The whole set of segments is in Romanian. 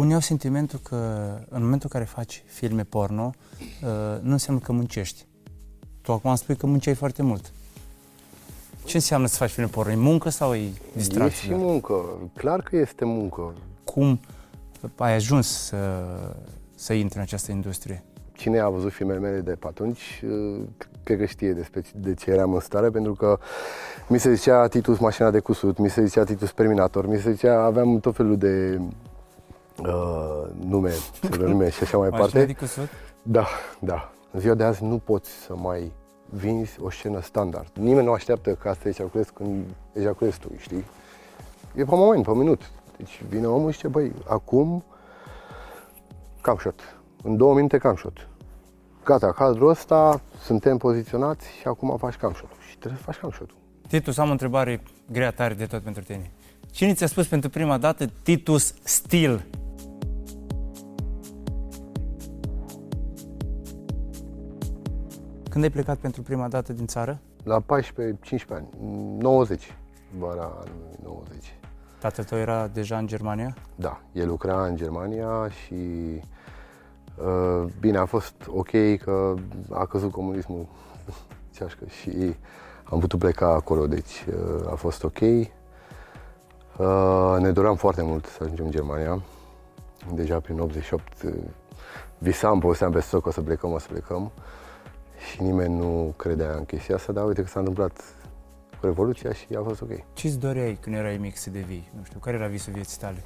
Unii au sentimentul că în momentul în care faci filme porno, uh, nu înseamnă că muncești. Tu acum spui că munceai foarte mult. Ce înseamnă să faci filme porno? E muncă sau e distracție? E și muncă. Clar că este muncă. Cum ai ajuns să, să intri în această industrie? Cine a văzut filmele mele de pe atunci, uh, cred că știe despre de ce eram în stare, pentru că mi se zicea Titus Mașina de Cusut, mi se zicea Titus Terminator, mi se zicea, aveam tot felul de uh, nume, nume și așa mai departe. de cusut? Da, da. În ziua de azi nu poți să mai vinzi o scenă standard. Nimeni nu așteaptă ca să ejaculezi când ejaculezi tu, știi? E pe moment, pe minut. Deci vine omul și zice, băi, acum cam shot. În două minute cam shot. Gata, cadrul ăsta, suntem poziționați și acum faci cam shot Și trebuie să faci cam shot Titus, am o întrebare grea tare de tot pentru tine. Cine ți-a spus pentru prima dată Titus Steel? Când ai plecat pentru prima dată din țară? La 14-15 ani, 90, vara anului 90. Tatăl tău era deja în Germania? Da, el lucra în Germania și uh, bine, a fost ok că a căzut comunismul ceașcă și am putut pleca acolo, deci uh, a fost ok. Uh, ne doream foarte mult să ajungem în Germania. Deja prin 88 uh, visam, povesteam pe stoc că o să plecăm, o să plecăm. Și nimeni nu credea în chestia asta, dar uite că s-a întâmplat cu Revoluția și a fost ok. Ce-ți doreai când erai mic să devii? Nu știu, care era visul vieții tale?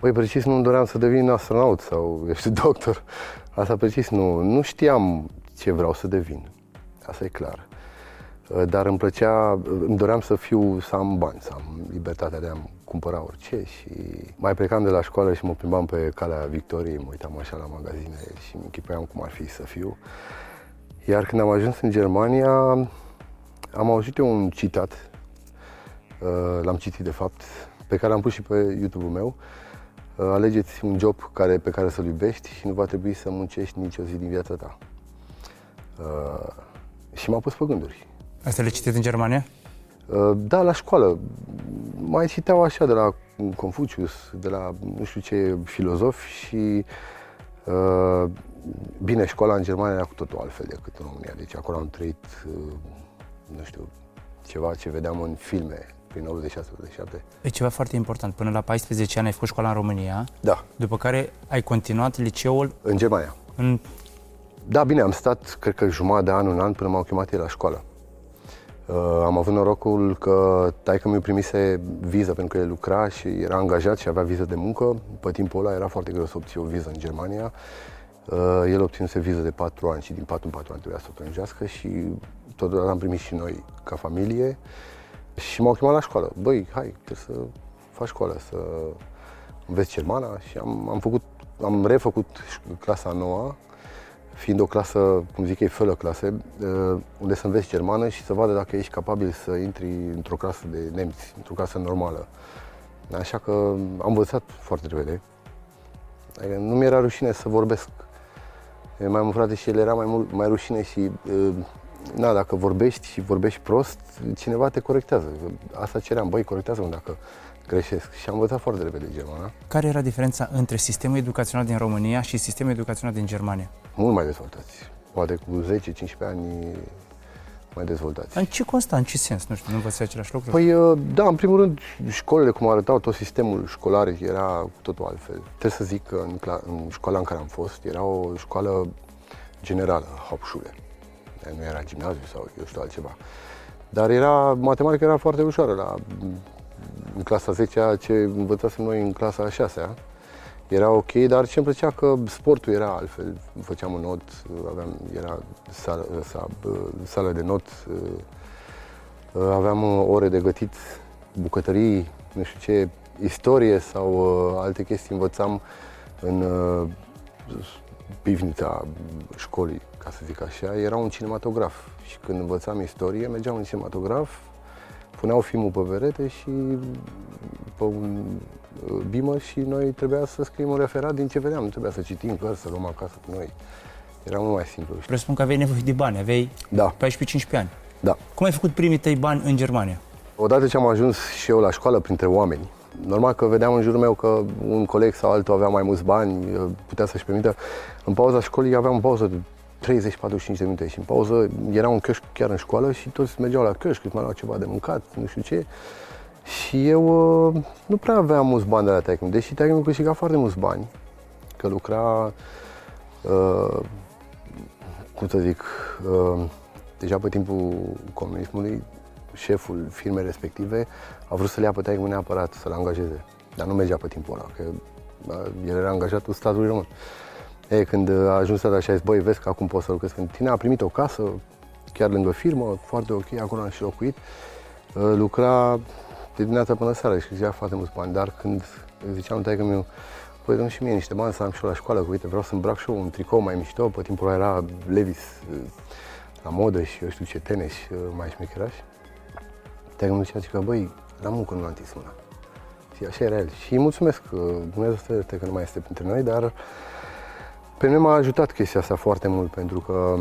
Băi, precis nu doream să devin astronaut sau, eu știu, doctor. Asta precis nu. Nu știam ce vreau să devin. Asta e clar. Dar îmi plăcea, îmi doream să fiu, să am bani, să am libertatea de a-mi cumpăra orice și mai plecam de la școală și mă plimbam pe calea Victoriei, mă uitam așa la magazine și mi închipuiam cum ar fi să fiu. Iar când am ajuns în Germania, am auzit eu un citat, uh, l-am citit de fapt, pe care l-am pus și pe YouTube-ul meu. Uh, alegeți un job care, pe care să-l iubești și nu va trebui să muncești nicio zi din viața ta. Uh, și m-a pus pe gânduri. Asta le citit în Germania? Da, la școală. Mai citeau așa de la Confucius, de la nu știu ce filozofi și Bine, școala în Germania era cu totul altfel decât în România. Deci acolo am trăit, uh, nu știu, ceva ce vedeam în filme prin 86-87. E ceva foarte important. Până la 14 ani ai făcut școala în România. Da. După care ai continuat liceul... În Germania. În... Da, bine, am stat, cred că jumătate de an, un an, până m-au chemat ei la școală. Uh, am avut norocul că taică mi primise viză pentru că el lucra și era angajat și avea viză de muncă. Pe timpul ăla era foarte greu să obții o viză în Germania Uh, el obținuse viză de 4 ani și din 4 în 4 ani trebuia să o prânjească și totodată am primit și noi ca familie și m-au chemat la școală. Băi, hai, trebuie să faci școală, să înveți germana și am, am făcut, am refăcut clasa noua, fiind o clasă, cum zic ei, fără clase, uh, unde să înveți germană și să vadă dacă ești capabil să intri într-o clasă de nemți, într-o clasă normală. Așa că am învățat foarte repede. Adică nu mi-era rușine să vorbesc mai mult frate și el era mai, mult, mai rușine și na, dacă vorbești și vorbești prost, cineva te corectează. Asta ceream, băi, corectează-mă dacă greșesc. Și am învățat foarte repede germana. Care era diferența între sistemul educațional din România și sistemul educațional din Germania? Mult mai dezvoltați. Poate cu 10-15 ani mai dezvoltați. În ce consta? În ce sens? Nu știu, nu învățați același lucru? Păi, da, în primul rând, școlile, cum arătau, tot sistemul școlar era cu totul altfel. Trebuie să zic că în, în școala în care am fost, era o școală generală, Hauptschule. Nu era gimnaziu sau eu știu altceva. Dar era, matematica era foarte ușoară. La, în clasa 10 ce învățasem noi în clasa 6 era ok, dar ce îmi plăcea că sportul era altfel. Făceam un not, aveam, era sală, sală de not, aveam ore de gătit, bucătării, nu știu ce, istorie sau alte chestii învățam în pivnița școlii, ca să zic așa, era un cinematograf. Și când învățam istorie, mergeam în cinematograf, puneau filmul pe verete și pe un uh, bimă și noi trebuia să scriem un referat din ce vedeam. Nu trebuia să citim cărți, să luăm acasă cu noi. Era mult mai simplu. Presupun că aveai nevoie de bani, aveai da. 14-15 ani. Da. Cum ai făcut primii tăi bani în Germania? Odată ce am ajuns și eu la școală printre oameni, normal că vedeam în jurul meu că un coleg sau altul avea mai mulți bani, uh, putea să-și permită. În pauza școlii aveam o pauză de 30-45 de minute și în pauză era un cășc chiar în școală și toți mergeau la cășc, mai luau ceva de mâncat, nu știu ce. Și eu uh, nu prea aveam mulți bani de la taică deși taică câștiga foarte mulți bani, că lucra, uh, cum să zic, uh, deja pe timpul comunismului, șeful firmei respective a vrut să-l ia pe taică neapărat, să-l angajeze. Dar nu mergea pe timpul ăla, că uh, el era angajatul statului român. E, când a ajuns să și a zis, băi, vezi că acum pot să lucrez pentru tine, a primit o casă, chiar lângă firmă, foarte ok, acolo am și locuit. Uh, lucra de dimineața până seara și câștiga foarte mulți bani, dar când ziceam taică meu, păi dăm și mie niște bani să am și eu la școală, că uite, vreau să îmbrac și eu un tricou mai mișto, pe timpul ăla era Levis uh, la modă și eu știu ce tenis mai șmecheraș. Taică mi zicea că, băi, la muncă nu am întins mâna. Și așa era el. Și îi mulțumesc, Dumnezeu să că nu mai este printre noi, dar pe mine m-a ajutat chestia asta foarte mult, pentru că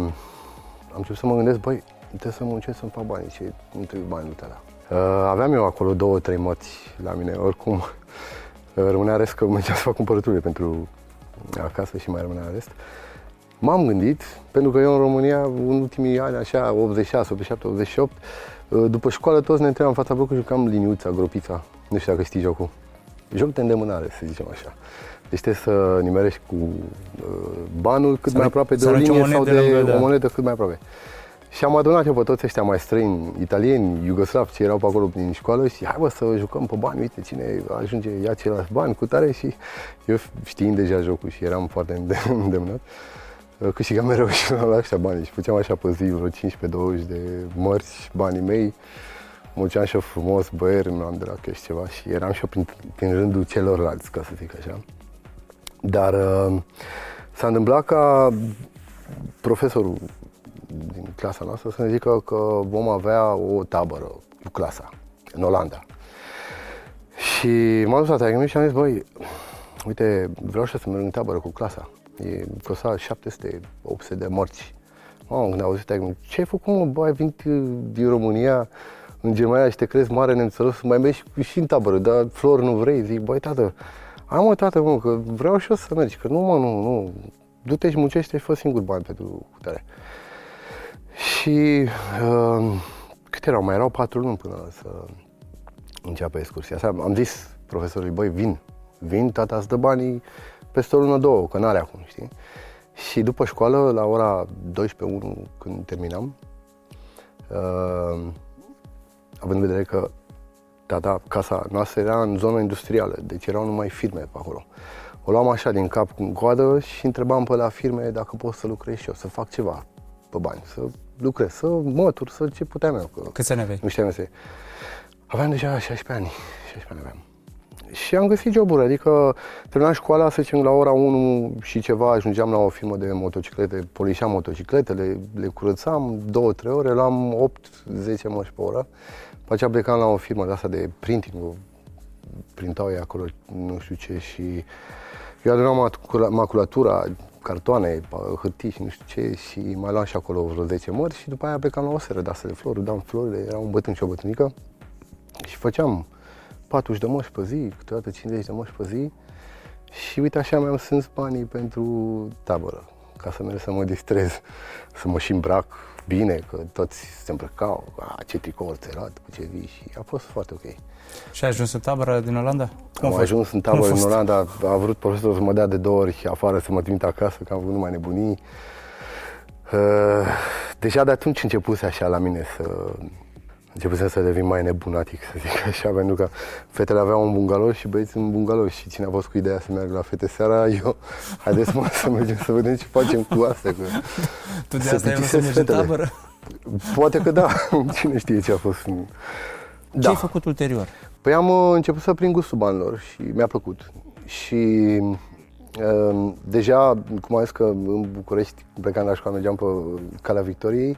am început să mă gândesc, băi, trebuie să muncesc să-mi fac banii, ce nu trebuie bani de la. Uh, aveam eu acolo două, trei măți la mine, oricum uh, rămânea rest că mergeam să fac cumpărăturile pentru acasă și mai rămânea rest. M-am gândit, pentru că eu în România, în ultimii ani, așa, 86, 87, 88, după școală toți ne întrebam în fața blocului, jucam liniuța, gropița, nu știu dacă știi jocul. Joc de îndemânare, să zicem așa. Deci trebuie să nimerești cu uh, banul cât să mai aproape de o linie sau de, de o da. monedă cât mai aproape. Și am adunat eu pe toți ăștia mai străini, italieni, iugoslavi, ce erau pe acolo din școală și hai bă să jucăm pe bani, uite cine ajunge, ia ceilalți bani cu tare și eu știind deja jocul și eram foarte îndemnat, uh, câștigam mereu și la ăștia bani și făceam așa pe zi vreo 15-20 de mărți banii mei munceam și eu frumos, băieri, nu am de la cash ceva și eram și eu prin, prin rândul celorlalți, ca să zic așa. Dar uh, s-a întâmplat ca profesorul din clasa noastră să ne zică că vom avea o tabără cu clasa în Olanda. Și m-am dus la taică și am zis, băi, uite, vreau și să merg în tabără cu clasa. E costa 700-800 de morți. Mamă, când au auzit taică ce ai făcut, mă, bă, ai venit din România în Germania și te crezi mare neînțeles, mai mergi și în tabără, dar flori nu vrei, zic, băi, tată, am mă, tată, mă, că vreau și eu să mergi, că nu, mă, nu, nu, du-te și muncește și fă singur bani pentru tare. Și uh, câte erau? Mai erau patru luni până să înceapă excursia asta. Am zis profesorului, băi, vin, vin, tata îți dă banii peste o lună, două, că n-are acum, știi? Și după școală, la ora 12-1, când terminam, uh, având în vedere că tata, casa noastră era în zona industrială, deci erau numai firme pe acolo. O luam așa din cap cu coadă și întrebam pe la firme dacă pot să lucrez și eu, să fac ceva pe bani, să lucrez, să mătur, să ce puteam eu. Că Câți ani aveai? Nu știam să Aveam deja 16 ani, 16 ani aveam. Și am găsit joburi, adică terminam școala, să zicem, la ora 1 și ceva, ajungeam la o firmă de motociclete, polișeam motocicletele, le curățam, 2-3 ore, luam 8-10 măși pe oră după aceea plecam la o firmă de asta de printing, printau ei acolo nu știu ce și eu adunam maculatura, cartoane, hârtii și nu știu ce și mai luam și acolo vreo 10 mări și după aia plecam la o seră de astea de flori, dam florile, era un bătrân și o bătrânică și făceam 40 de moși pe zi, câteodată 50 de moși pe zi și uite așa mi-am strâns banii pentru tabără, ca să merg să mă distrez, să mă și îmbrac bine, că toți se îmbrăcau, a, ce tricou țerat, cu ce vii și a fost foarte ok. Și ai ajuns în tabără din Olanda? Cum am ajuns în tabără din Olanda, a vrut profesorul să mă dea de două ori afară să mă trimit acasă, că am avut numai nebunii. Uh, deja de atunci începuse așa la mine să începusem să devin mai nebunatic, să zic așa, pentru că fetele aveau un bungalow și băieți un bungalow și cine a fost cu ideea să meargă la fete seara, eu, haideți mă să mergem să vedem ce facem cu astea. Că tu de asta ai să mergi în tabără? Poate că da, cine știe ce a fost. Ce da. ai făcut ulterior? Păi am uh, început să prind gustul banilor și mi-a plăcut. Și uh, deja, cum am zis că în București, plecam la școală, mergeam pe calea Victoriei,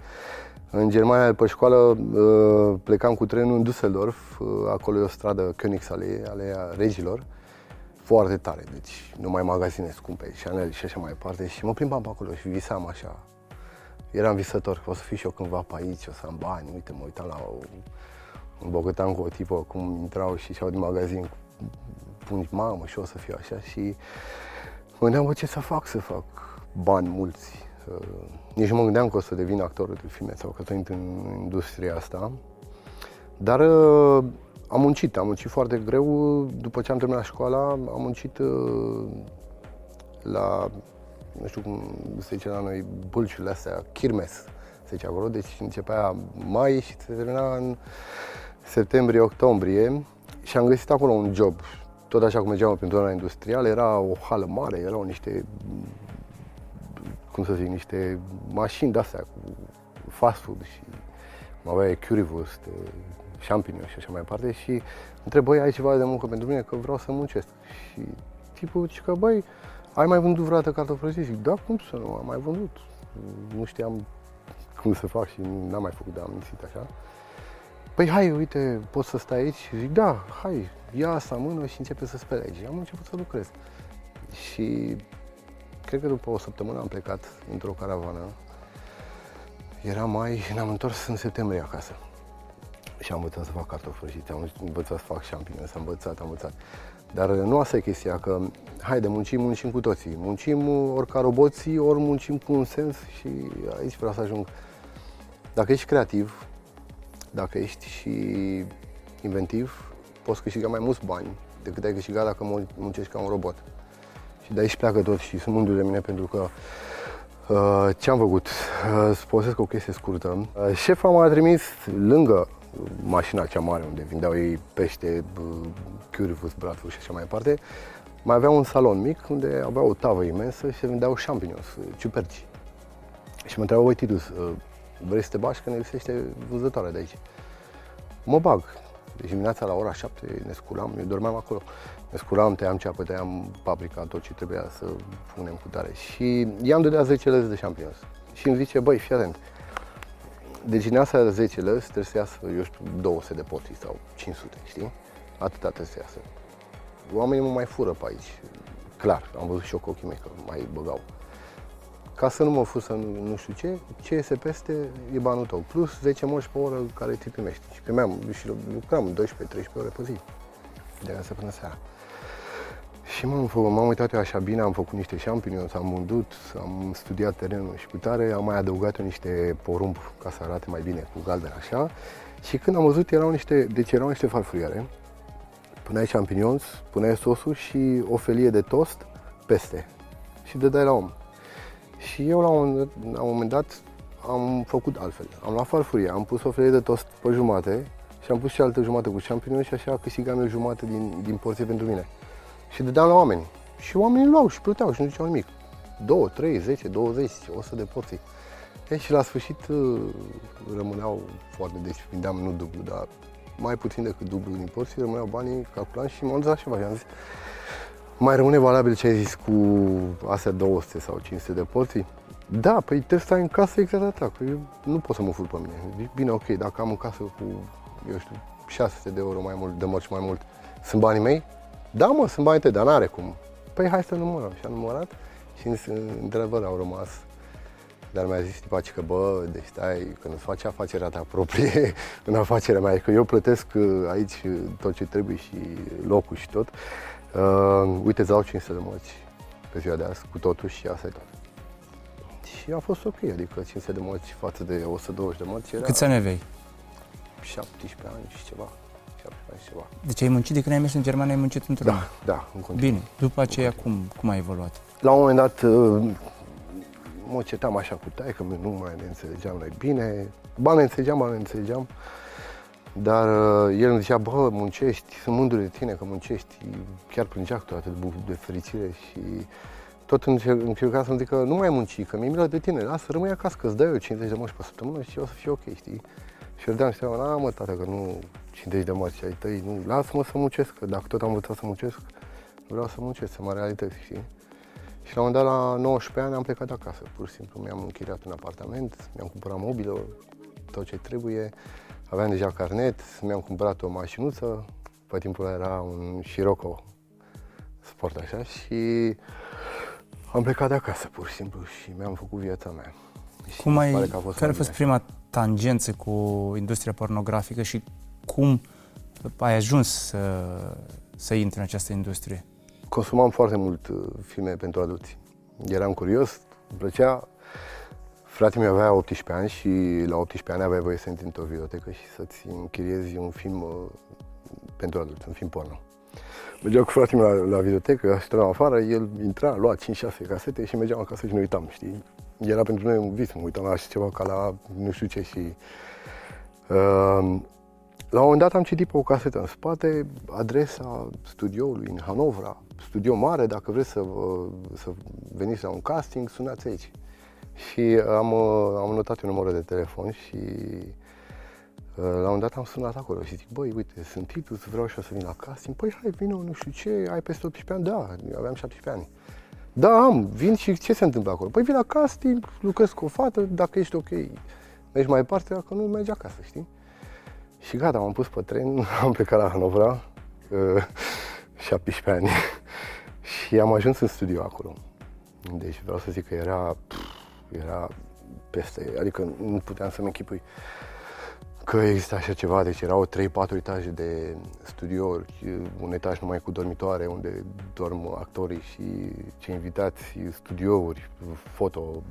în Germania, pe școală, uh, plecam cu trenul în Düsseldorf, uh, acolo e o stradă Königsallee, aleea regilor, foarte tare, deci numai magazine scumpe, Chanel și așa mai departe și mă plimbam pe acolo și visam așa. Eram visător că o să fiu și eu cândva pe aici, o să am bani, uite, mă uitam la o, un bogătan cu o tipă, cum intrau și și-au din magazin cu pun mamă și o să fiu așa și mă gândeam, bă, ce să fac să fac bani mulți. Uh, nici nu mă gândeam că o să devin actor de filme sau că să intru în industria asta. Dar uh, am muncit, am muncit foarte greu. După ce am terminat școala, am muncit uh, la, nu știu cum se zice la noi, bulciurile astea, kirmes, se zice acolo. Deci începea mai și se termina în septembrie-octombrie și am găsit acolo un job. Tot așa cum mergeam prin zona industrială, era o hală mare, erau niște, cum să zic, niște mașini de-astea cu fast food și mai avea currywurst, champignon și așa mai departe și întreb, băi, ai ceva de muncă pentru mine, că vreau să muncesc. Și tipul zice că, băi, ai mai vândut vreodată cartofi Zic, da, cum să nu, am mai vândut. Nu știam cum să fac și n-am mai făcut, dar am mințit așa. Păi hai, uite, poți să stai aici? Zic, da, hai, ia asta în mână și începe să speli aici. Am început să lucrez. Și cred că după o săptămână am plecat într-o caravană. Era mai, ne-am întors în septembrie acasă și am învățat să fac cartofi prăjiți, am învățat să fac șampinioni, am învățat, am învățat. Dar nu asta e chestia, că haide, muncim, muncim cu toții. Muncim ori ca roboții, ori muncim cu un sens și aici vreau să ajung. Dacă ești creativ, dacă ești și inventiv, poți câștiga mai mulți bani decât ai câștigat dacă muncești ca un robot. Și de aici pleacă tot și sunt mândru de mine pentru că uh, ce am făcut? Uh, să o chestie scurtă. Uh, șefa m-a trimis lângă mașina cea mare unde vindeau ei pește, currywurst, bratwurst și așa mai departe, mai avea un salon mic unde avea o tavă imensă și se vindeau champignons, ciuperci. Și mă întreabă, băi Titus, ă, vrei să te bași că ne lipsește vânzătoarea de aici? Mă bag. Deci dimineața la ora 7 ne sculam, eu dormeam acolo. Ne sculam, tăiam ceapă, tăiam paprika, tot ce trebuia să punem cu tare. Și i-am dădea 10 lei de champignons. Și îmi zice, băi, fii atent, deci din astea 10 lăzi trebuie să iasă, eu știu, 200 de porții sau 500, știi? Atâta trebuie să iasă. Oamenii mă mai fură pe aici. Clar, am văzut și eu cu ochii mei că mai băgau. Ca să nu mă fur să nu, nu știu ce, ce iese peste e banul tău. Plus 10 moși pe oră care ți primești. Și primeam și lucram 12-13 ore pe zi. De asta până seara. Și m-am, m-am uitat eu așa bine, am făcut niște champignons, am mândut, am studiat terenul și cu tare, am mai adăugat niște porumb ca să arate mai bine cu galben așa. Și când am văzut, erau niște, deci erau niște farfuriere, puneai champignons, puneai sosul și o felie de toast peste și dai la om. Și eu la un, la un moment dat am făcut altfel. Am luat farfurie, am pus o felie de toast pe jumate și am pus și altă jumătate cu champignons și așa câștigam eu jumătate din, din porție pentru mine și dădeam la oameni. Și oamenii luau și plăteau și nu ziceau nimic. 2, 3, 10, 20, 100 de porții. E, și la sfârșit uh, rămâneau foarte, deci vindeam nu dublu, dar mai puțin decât dublu din porții, rămâneau banii, calculam și m-am dus așa și am zis, mai rămâne valabil ce ai zis cu astea 200 sau 500 de porții? Da, păi trebuie să stai în casă exact atâta, că eu nu pot să mă fur pe mine. Bine, ok, dacă am în casă cu, eu știu, 600 de euro mai mult, de mărci mai mult, sunt banii mei? Da, mă, sunt bani tăi, dar n-are cum. Păi hai să numărăm. Și am numărat și într-adevăr au rămas. Dar mi-a zis tipa că, bă, deci stai, când îți faci afacerea ta proprie în afacerea mea, că eu plătesc uh, aici tot ce trebuie și locul și tot, uh, uite, îți dau 500 de mărci pe ziua de azi cu totul și asta e tot. Și a fost ok, adică 500 de mărci față de 120 de mărci era... Câți ani aveai? 17 ani și ceva ceva. Deci ai muncit de când ai mers în Germania, ai muncit într-un Da, da, în continuu. Bine, după aceea cum, cum a evoluat? La un moment dat uh, mă cetam așa cu tai, că nu mai ne înțelegeam noi bine. Ba ne înțelegeam, ba ne înțelegeam. Dar uh, el îmi zicea, bă, muncești, sunt mândru de tine că muncești. Chiar plângea cu atât de fericire și tot încerca să-mi zică, nu mai munci, că mi-e milă de tine, lasă, rămâi acasă, că îți dau eu 50 de moși pe săptămână și o să fie ok, știi? Și îl deam seama, na mă, tata, că nu, 50 de mărci ai tăi, nu, lasă-mă să muncesc, că dacă tot am învățat să muncesc, vreau să muncesc, să mă realități, știi? Și la un dat, la 19 ani, am plecat acasă, pur și simplu. Mi-am închiriat un apartament, mi-am cumpărat mobilă, tot ce trebuie, aveam deja carnet, mi-am cumpărat o mașinuță, pe timpul ăla era un Scirocco sport așa și am plecat de acasă pur și simplu și mi-am făcut viața mea. Și Cum ai, a fost care a fost prima tangență cu industria pornografică și cum ai ajuns să, să intri în această industrie? Consumam foarte mult uh, filme pentru adulți. Eram curios, îmi plăcea. Fratele meu avea 18 ani și la 18 ani avea voie să intri într-o videotecă și să-ți închiriezi un film uh, pentru adulți, un film porno. Mergeam cu fratele meu la, la videotecă, stăteam afară, el intra, lua 5-6 casete și mergeam acasă și ne uitam, știi? Era pentru noi un vis, mă uitam la ceva ca la nu știu ce și... Uh, la un moment dat am citit pe o casetă în spate adresa studioului în Hanovra, studio mare, dacă vreți să, vă, să veniți la un casting, sunați aici. Și am, am notat un număr de telefon și la un moment dat am sunat acolo și zic, băi, uite, sunt Titus, vreau și să vin la casting. Păi hai, vină, nu știu ce, ai peste 18 ani? Da, aveam 17 ani. Da, am, vin și ce se întâmplă acolo? Păi vin la casting, lucrez cu o fată, dacă ești ok, mergi mai departe, dacă nu, mergi acasă, știi? Și gata, m-am pus pe tren, am plecat la Hanovra, 17 ani, și am ajuns în studio acolo. Deci vreau să zic că era, era peste, adică nu puteam să-mi închipui că există așa ceva, deci erau 3-4 etaje de studiouri, un etaj numai cu dormitoare unde dorm actorii și cei invitați, studiouri, foto,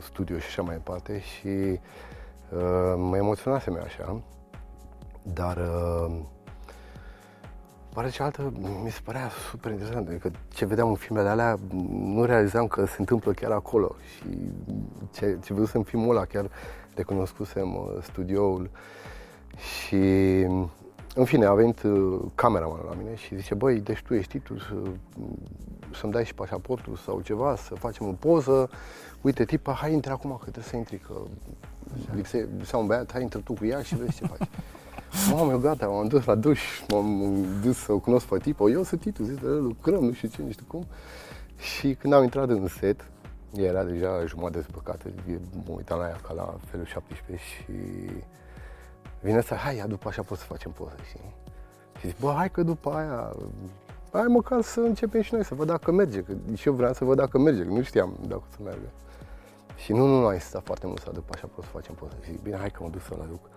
studio și așa mai departe. Și uh, mă emoționasem așa, dar uh, pare cealaltă mi se părea super interesant, adică ce vedeam în filmele alea nu realizam că se întâmplă chiar acolo. Și ce, ce văzusem în filmul ăla chiar recunoscusem uh, studioul și în fine, a venit uh, cameramanul la mine și zice, băi, deci tu ești titlul să, să-mi dai și pașaportul sau ceva, să facem o poză. Uite, tipa, hai intre acum, că trebuie să intri, că lipse, lipsea un băiat, hai intră tu cu ea și vezi ce faci. Mamă, eu gata, m-am dus la duș, m-am dus să o cunosc pe tipă, eu sunt titlul, zic, lucrăm, nu știu ce, nu știu cum. Și când am intrat în set, era deja jumătate dezbrăcată, mă uitam la ea ca la felul 17 și vine să, hai, ia după așa pot să facem poză, știi? Și zic, bă, hai că după aia, hai măcar să începem și noi, să văd dacă merge, că și eu vreau să văd dacă merge, că nu știam dacă o să meargă. Și nu, nu, nu, ai stat foarte mult să după așa pot să facem poză. Și zic, bine, hai că mă duc să-l aduc.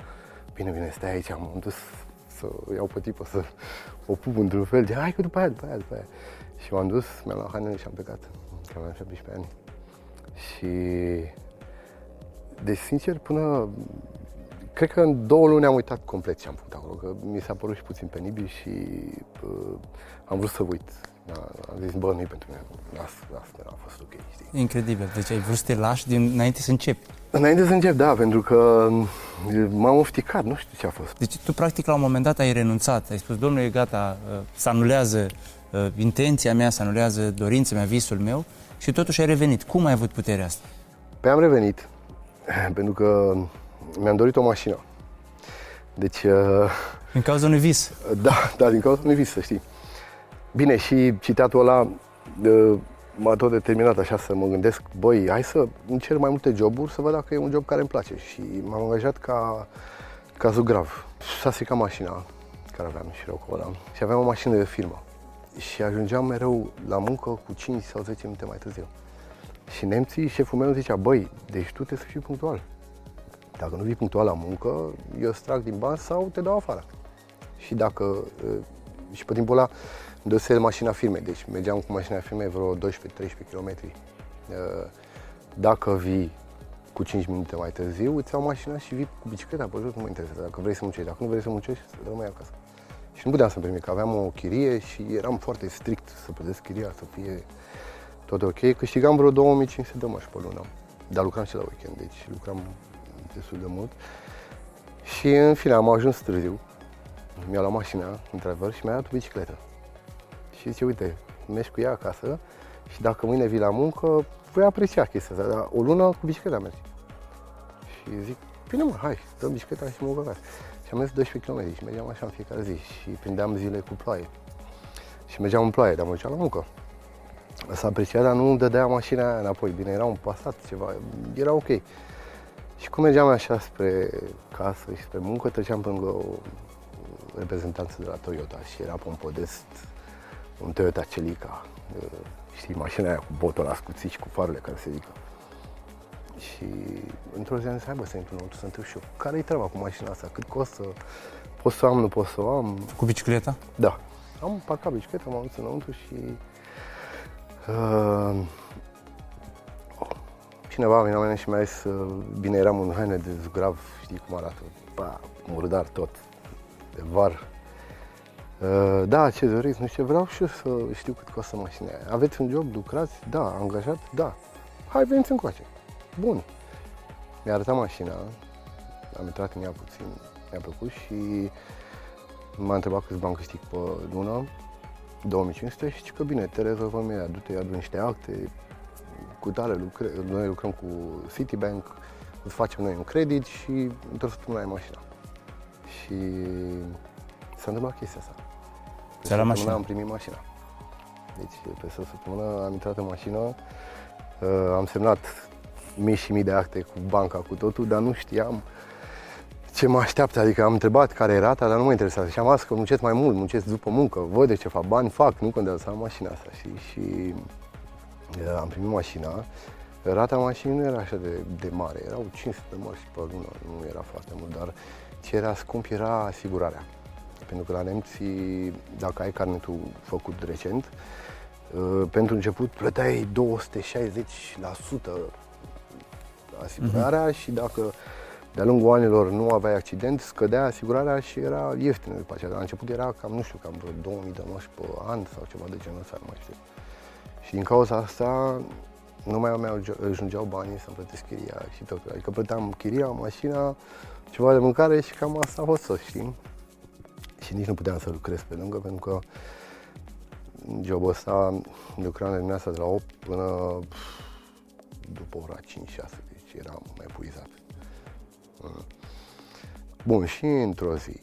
Bine, bine, stai aici, m-am dus să iau pe tipă, să o pup într-un fel, de hai că după aia, după aia, după aia. Și m-am dus, mi-am luat hainele și am plecat, că aveam 17 ani. Și deci, sincer, până... Cred că în două luni am uitat complet ce am făcut acolo, că mi s-a părut și puțin penibil și uh, am vrut să uit. Da, am zis, bă, nu pentru mine, asta, asta a fost ok, știi? Incredibil, deci ai vrut să te lași din, înainte să începi. Înainte să încep, da, pentru că m-am ofticat, nu știu ce a fost. Deci tu, practic, la un moment dat ai renunțat, ai spus, domnule, e gata, uh, să anulează uh, intenția mea, să anulează dorința mea, visul meu, și totuși ai revenit. Cum ai avut puterea asta? Păi am revenit pentru că mi-am dorit o mașină. Deci... Uh, din cauza unui vis? Da, da, din cauza unui vis, să știi. Bine, și citatul ăla uh, m-a tot determinat așa să mă gândesc, băi, hai să încerc mai multe joburi, să văd dacă e un job care îmi place. Și m-am angajat ca cazul grav. S-a stricat mașina care aveam și rău ăla. Și aveam o mașină de firmă și ajungeam mereu la muncă cu 5 sau 10 minute mai târziu. Și nemții, șeful meu zicea, băi, deci tu trebuie să fii punctual. Dacă nu vii punctual la muncă, eu îți trag din bani sau te dau afară. Și dacă, și pe timpul ăla, dăsel mașina firmei, deci mergeam cu mașina firmei vreo 12-13 km. Dacă vii cu 5 minute mai târziu, îți iau mașina și vii cu bicicleta pe jos, nu mă interesează. Dacă vrei să muncești, dacă nu vrei să muncești, rămâi acasă. Și nu puteam să-mi permit, că aveam o chirie și eram foarte strict să plătesc chiria, să fie tot ok. Câștigam vreo 2500 de măși pe lună, dar lucram și la weekend, deci lucram destul de mult. Și în fine am ajuns târziu, mi-a luat mașina, într-adevăr, și mi-a dat o bicicletă. Și zice, uite, mergi cu ea acasă și dacă mâine vii la muncă, voi aprecia chestia asta, dar o lună cu bicicleta mergi. Și zic, bine mă, hai, dăm bicicleta și mă băgați. Și am mers 12 km și mergeam așa în fiecare zi și prindeam zile cu ploaie. Și mergeam în ploaie, dar mă duceam la muncă. S-a apreciat, dar nu dădea mașina aia înapoi. Bine, era un pasat ceva, era ok. Și cum mergeam așa spre casă și spre muncă, treceam pe lângă o reprezentanță de la Toyota și era pe un podest un Toyota Celica, știi, mașina aia cu botul la scuțit și cu farele care se ridică. Și într-o zi am zis, hai bă, să intru înăuntru, să întreb și eu, care-i treaba cu mașina asta, cât costă, pot să am, nu pot să am. Cu bicicleta? Da. am parcat bicicleta, m-am dus înăuntru și uh, cineva mi-a venit și mi-a zis, uh, bine, eram în haine de zgrav, știi cum arată, ba, murdar tot, de var. Uh, da, ce doriți, nu știu, vreau și eu să știu cât costă mașina aia. Aveți un job, lucrați? Da, angajat? Da. Hai, veniți încoace. Bun. Mi-a arătat mașina, am intrat în ea puțin, mi-a plăcut și m-a întrebat câți bani câștig pe lună, 2500 și zice că bine, te rezolvăm ea, du-te, adu niște acte, cu tare lucre, noi lucrăm cu Citibank, îți facem noi un credit și într-o săptămână ai mașina. Și s-a întâmplat chestia asta. Pe la mașină? am primit mașina. Deci pe săptămână am intrat în mașină, uh, am semnat mii și mii de acte cu banca, cu totul, dar nu știam ce mă așteaptă, adică am întrebat care e rata, dar nu mă interesează. Și am zis că muncesc mai mult, muncesc după muncă, văd de ce fac, bani fac, nu contează să am mașina asta. Și, și am primit mașina, rata mașinii nu era așa de, de mare, erau 500 de mărci pe lună, nu era foarte mult, dar ce era scump era asigurarea. Pentru că la nemți, dacă ai carnetul făcut recent, uh, pentru început plăteai 260% asigurarea uh-huh. și dacă de-a lungul anilor nu aveai accident, scădea asigurarea și era ieftină după aceea. La început era cam, nu știu, cam vreo 2000 de măști pe an sau ceva de genul ăsta, nu mai știu. Și din cauza asta nu mai mai ajungeau banii să-mi plătesc chiria și tot. Adică plăteam chiria, mașina, ceva de mâncare și cam asta a fost să știi? Și nici nu puteam să lucrez pe lângă, pentru că jobul ăsta lucram de dimineața de la 8 până după ora 5-6, deci eram mai puizat. Bun, și într-o zi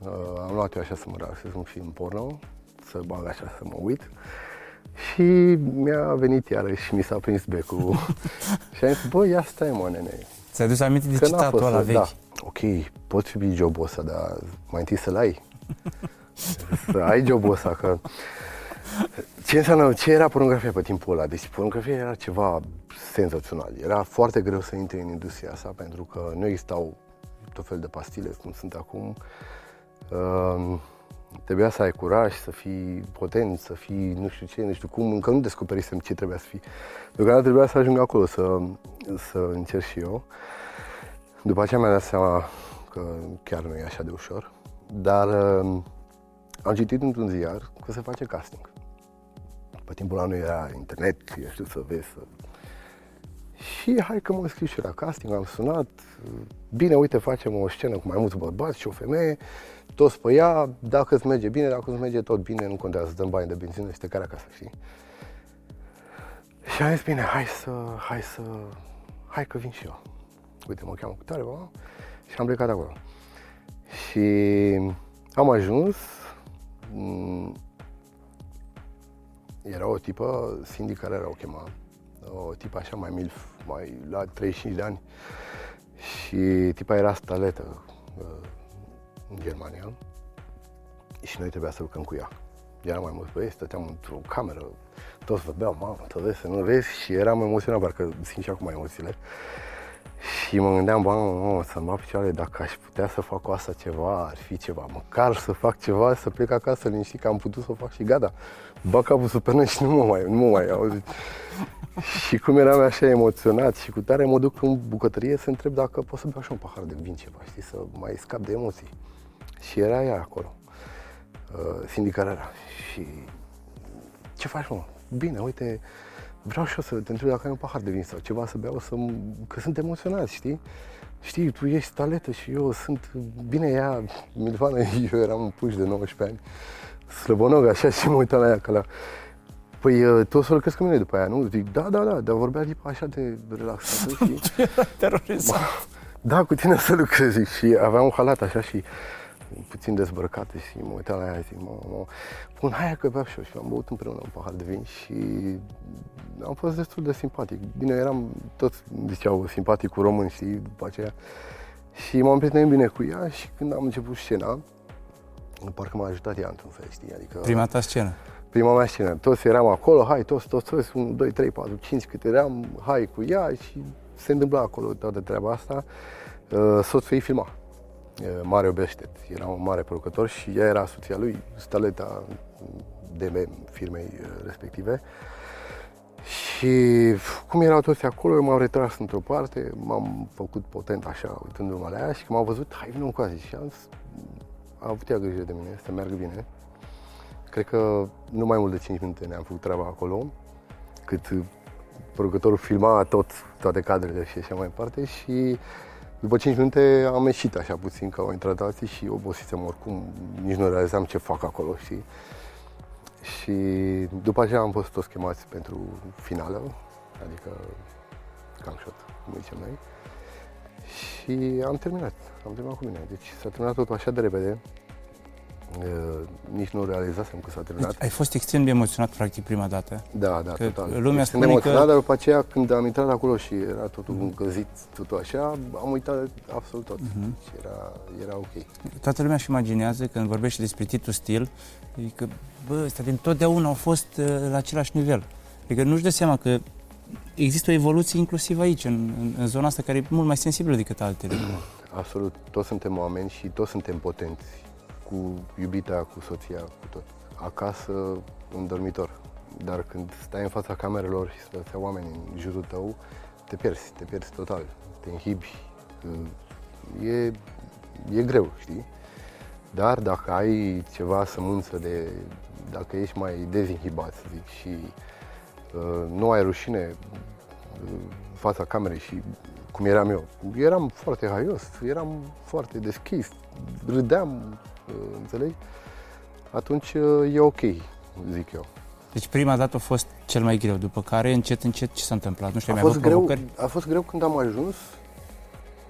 uh, am luat eu așa să mă relaxez un film porno, să bag așa să mă uit și mi-a venit iarăși și mi s-a prins becul și am zis, bă, ia stai mă, nene. Ți-ai dus aminte de citatul ăla vechi? Da. Ok, poți fi jobul ăsta, dar mai întâi să-l ai. să ai jobul ăsta, că... Ce înseamnă, ce era pornografia pe timpul ăla? Deci pornografia era ceva senzațional. Era foarte greu să intri în industria asta pentru că nu existau tot fel de pastile cum sunt acum. Uh, trebuia să ai curaj, să fii potent, să fii nu știu ce, nu știu cum, încă nu descoperisem ce trebuia să fii. Deocamdată trebuia să ajung acolo să, să încerc și eu. După aceea mi-am dat seama că chiar nu e așa de ușor, dar uh, am citit într-un ziar că se face casting. Pe timpul ăla nu era internet, eu știu să vezi, să... Și hai că mă scriu și la casting, am sunat, bine, uite, facem o scenă cu mai mulți bărbați și o femeie, toți pe ea, dacă îți merge bine, dacă îți merge tot bine, nu contează, să dăm bani de benzină și te care acasă, știi? Și am zis, bine, hai să, hai să, hai că vin și eu. Uite, mă cheamă cu tare, bă, și am plecat acolo. Și am ajuns, mm, era o tipă, Cindy care era o chema, o tipă așa mai milf, mai la 35 de ani. Și tipa era staletă, uh, în Germania și noi trebuia să lucrăm cu ea. Eram mai mulți băieți, stăteam într-o cameră, toți vorbeau, mamă, tot vezi, să nu vezi și eram emoționat, parcă simt și acum emoțiile. Și mă gândeam, bă, mă, să-mi bag picioarele, dacă aș putea să fac cu asta ceva, ar fi ceva. Măcar să fac ceva, să plec acasă liniștit, că am putut să o fac și gata. Bă capul super și nu mă mai, nu mă mai auzit. și cum eram așa emoționat și cu tare mă duc în bucătărie să întreb dacă pot să beau așa un pahar de vin ceva, știi, să mai scap de emoții. Și era ea acolo, uh, sindicarea Și ce faci, mă? Bine, uite, vreau și eu să te întreb dacă ai un pahar de vin sau ceva să beau, să, că sunt emoționat, știi? Știi, tu ești taletă și eu sunt, bine, ea, Milvana, eu eram un puș de 19 ani, slăbonog, așa, și mă uitam la ea, că la... Păi, uh, tu o să lucrezi cu mine după aia, nu? Zic, da, da, da, dar vorbea tipa așa de relaxată și... Terorizat. Da, cu tine să lucrezi și aveam un halat așa și puțin dezbrăcate și mă uitam la ea și zic, mă, mă, pun, hai că beau și eu. Și am băut împreună un pahar de vin și am fost destul de simpatic. Bine, eram, toți ziceau, simpatic cu români, și după aceea. Și m-am prietenit bine cu ea și când am început scena, parcă m-a ajutat ea într-un fel, știi? Adică, Prima ta scenă. Prima mea scenă. Toți eram acolo, hai, toți, toți, toți, 1, 2, 3, 4, 5 cât eram, hai cu ea și se întâmpla acolo toată treaba asta. Uh, soțul ei filma. Mario Bestet. Era un mare producător și ea era soția lui, staleta de firmei respective. Și cum erau toți acolo, eu m-am retras într-o parte, m-am făcut potent așa, uitându-mă la ea și când m-am văzut, hai vină cu și am, a avut ea grijă de mine, să meargă bine. Cred că nu mai mult de 5 minute ne-am făcut treaba acolo, cât producătorul filma tot, toate cadrele și așa mai departe și după 5 minute am ieșit așa puțin, că au intrat alții și obosisem oricum, nici nu realizam ce fac acolo, știi? Și după aceea am fost toți chemați pentru finală, adică cam shot, cum zicem noi. Și am terminat, am terminat cu mine. Deci s-a terminat totul așa de repede, Uh, nici nu realizasem că s-a terminat. Deci ai fost extrem de emoționat, practic, prima dată. Da, da, că total. Lumea extrem spune emoționat, că... dar după aceea, când am intrat acolo și era totul mm. încălzit, totul așa, am uitat absolut tot. Mm-hmm. Și era, era ok. Toată lumea își imaginează, când vorbește despre Titu Stil, că, bă, ăsta din totdeauna au fost uh, la același nivel. Adică nu-și dă seama că există o evoluție inclusiv aici, în, în, în zona asta, care e mult mai sensibilă decât altele. Absolut. Toți suntem oameni și toți suntem potenți cu iubita, cu soția, cu tot. Acasă, în dormitor. Dar când stai în fața camerelor și stătea oameni în jurul tău, te pierzi, te pierzi total. Te înhibi. E, e greu, știi? Dar dacă ai ceva sămânță de... Dacă ești mai dezinhibat, să zic, și uh, nu ai rușine uh, fața camerei și cum eram eu. Eram foarte haios, eram foarte deschis, râdeam, înțelegi? Atunci e ok, zic eu. Deci prima dată a fost cel mai greu, după care încet, încet ce s-a întâmplat? Nu știu, a, fost greu, a fost greu când am ajuns,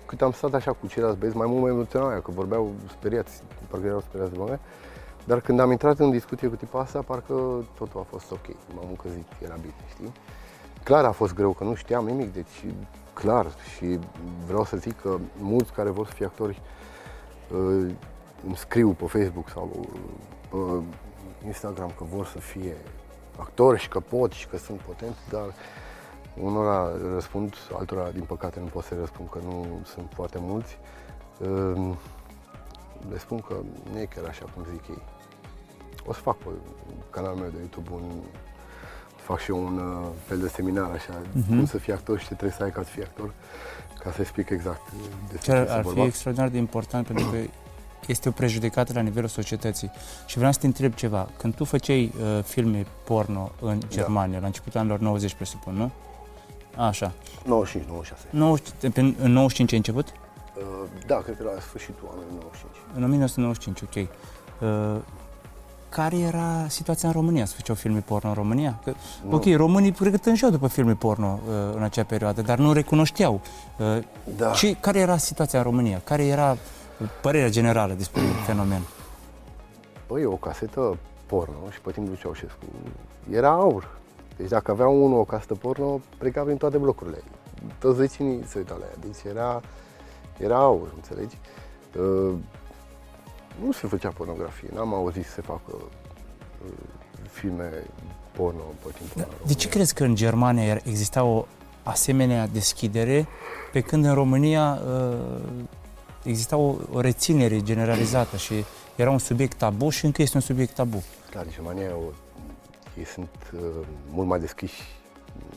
cât am stat așa cu ceilalți băieți, mai mult mai emoționat, că vorbeau speriați, parcă erau speriați de mine. Dar când am intrat în discuție cu tipa asta, parcă totul a fost ok, m-am încălzit, era bine, știi? Clar a fost greu, că nu știam nimic, deci clar și vreau să zic că mulți care vor să fie actori îmi scriu pe Facebook sau pe Instagram că vor să fie actori și că pot și că sunt potenți, dar unora răspund, altora din păcate nu pot să răspund că nu sunt foarte mulți. Ehm, le spun că nu e chiar așa cum zic ei. O să fac pe canalul meu de YouTube un fac și eu un uh, fel de seminar așa, uh-huh. cum să fii actor și ce trebuie să ai ca să fii actor, ca să explic exact despre ce ar fi extraordinar de important pentru că este o prejudecată la nivelul societății. Și vreau să te întreb ceva. Când tu făceai uh, filme porno în da. Germania, da. la începutul anilor 90, presupun, nu? Așa. 95, 96. 90, în 95 ai început? Uh, da, cred că la sfârșitul anului 95. În 1995, ok. Uh, care era situația în România? Să făceau filme porno în România? Că, ok, românii pregătânșeau după filme porno uh, în acea perioadă, dar nu recunoșteau. Uh, da. Și care era situația în România? Care era părerea generală despre fenomen? Păi, o casetă porno și pe timpul Ceaușescu era aur. Deci dacă avea unul o casetă porno, pleca prin toate blocurile. Toți vecinii se uitau la ea. Deci era, era aur, înțelegi? Uh, nu se făcea pornografie, n-am auzit să se facă uh, filme porno pe timpul da. De ce crezi că în Germania exista o asemenea deschidere, pe când în România uh, exista o, o reținere generalizată și era un subiect tabu și încă este un subiect tabu. Clar, în Germania o, ei sunt uh, mult mai deschiși,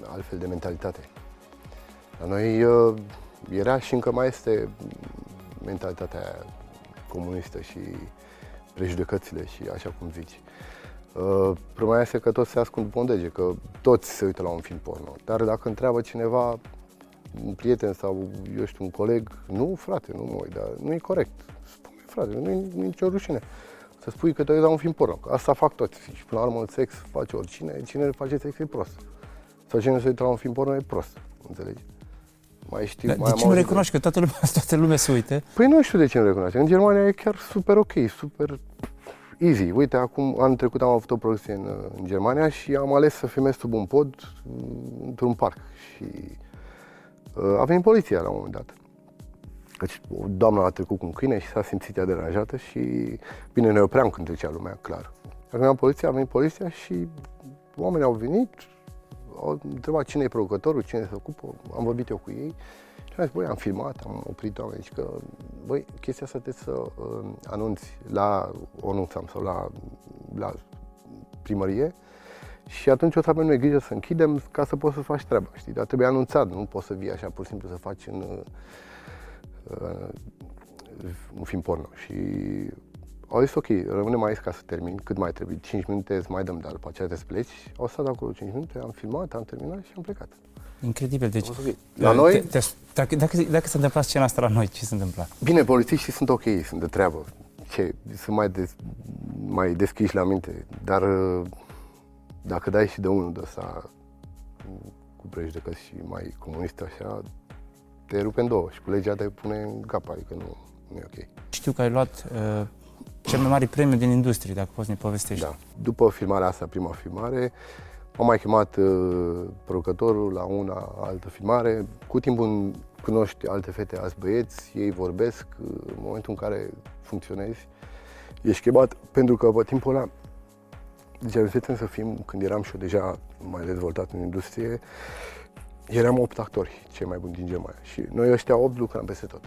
altfel de mentalitate. La noi uh, era și încă mai este mentalitatea comunistă și prejudecățile și așa cum zici. Uh, problema este că toți se ascund după un dege, că toți se uită la un film porno. Dar dacă întreabă cineva, un prieten sau, eu știu, un coleg, nu, frate, nu mă uit, dar nu e corect. Spune, frate, nu e, nu e nicio rușine. Să spui că te uiți la un film porno, asta fac toți. Și până la urmă, sex face oricine, cine face sex e prost. Sau cine se uită la un film porno e prost, înțelegi? Mai știu, da, mai de ce nu recunoști că toată lumea, toată lumea se uite? Păi nu știu de ce nu recunoaște. În Germania e chiar super ok, super easy. Uite, acum, anul trecut am avut o producție în, în Germania și am ales să filmez sub un pod într-un parc. Și uh, a venit poliția la un moment dat. Deci, doamna a trecut cu un câine și s-a simțit ea deranjată și, bine, ne opream când trecea lumea, clar. Când am poliția, a venit poliția și oamenii au venit, au întrebat cine e producătorul, cine se ocupă, am vorbit eu cu ei și mi-a zis, băi, am filmat, am oprit oameni, și că, băi, chestia asta trebuie să uh, anunți la ONUSAM sau la, la primărie și atunci o să avem noi grijă să închidem ca să poți să faci treaba, știi? Dar trebuie anunțat, nu poți să vii așa pur și simplu să faci în, uh, un film porno. Și au zis, ok, rămânem aici ca să termin, cât mai trebuie, 5 minute îți mai dăm, dar după aceea te pleci. Au stat acolo 5 minute, am filmat, am terminat și am plecat. Incredibil, deci... Okay. La noi... Te, te, dacă, dacă, dacă se întâmpla scena asta la noi, ce se întâmpla? Bine, polițiștii sunt ok, sunt de treabă. Ce, sunt mai, des, mai deschiși la minte, dar dacă dai și de unul de ăsta cu prejudecăți și mai comunist așa, te rupe în două și cu legea te pune în cap, adică nu, nu e ok. Știu că ai luat uh, cel mai mare premiu din industrie, dacă poți ne povestești. Da. După filmarea asta, prima filmare, am mai chemat uh, producătorul la una altă filmare. Cu timpul cunoști alte fete, alți băieți, ei vorbesc, uh, în momentul în care funcționezi, ești chemat pentru că pe timpul ăla deci ajunsesem să fim, când eram și eu deja mai dezvoltat în industrie, eram opt actori, cei mai buni din Germania. Și noi ăștia opt lucram peste tot.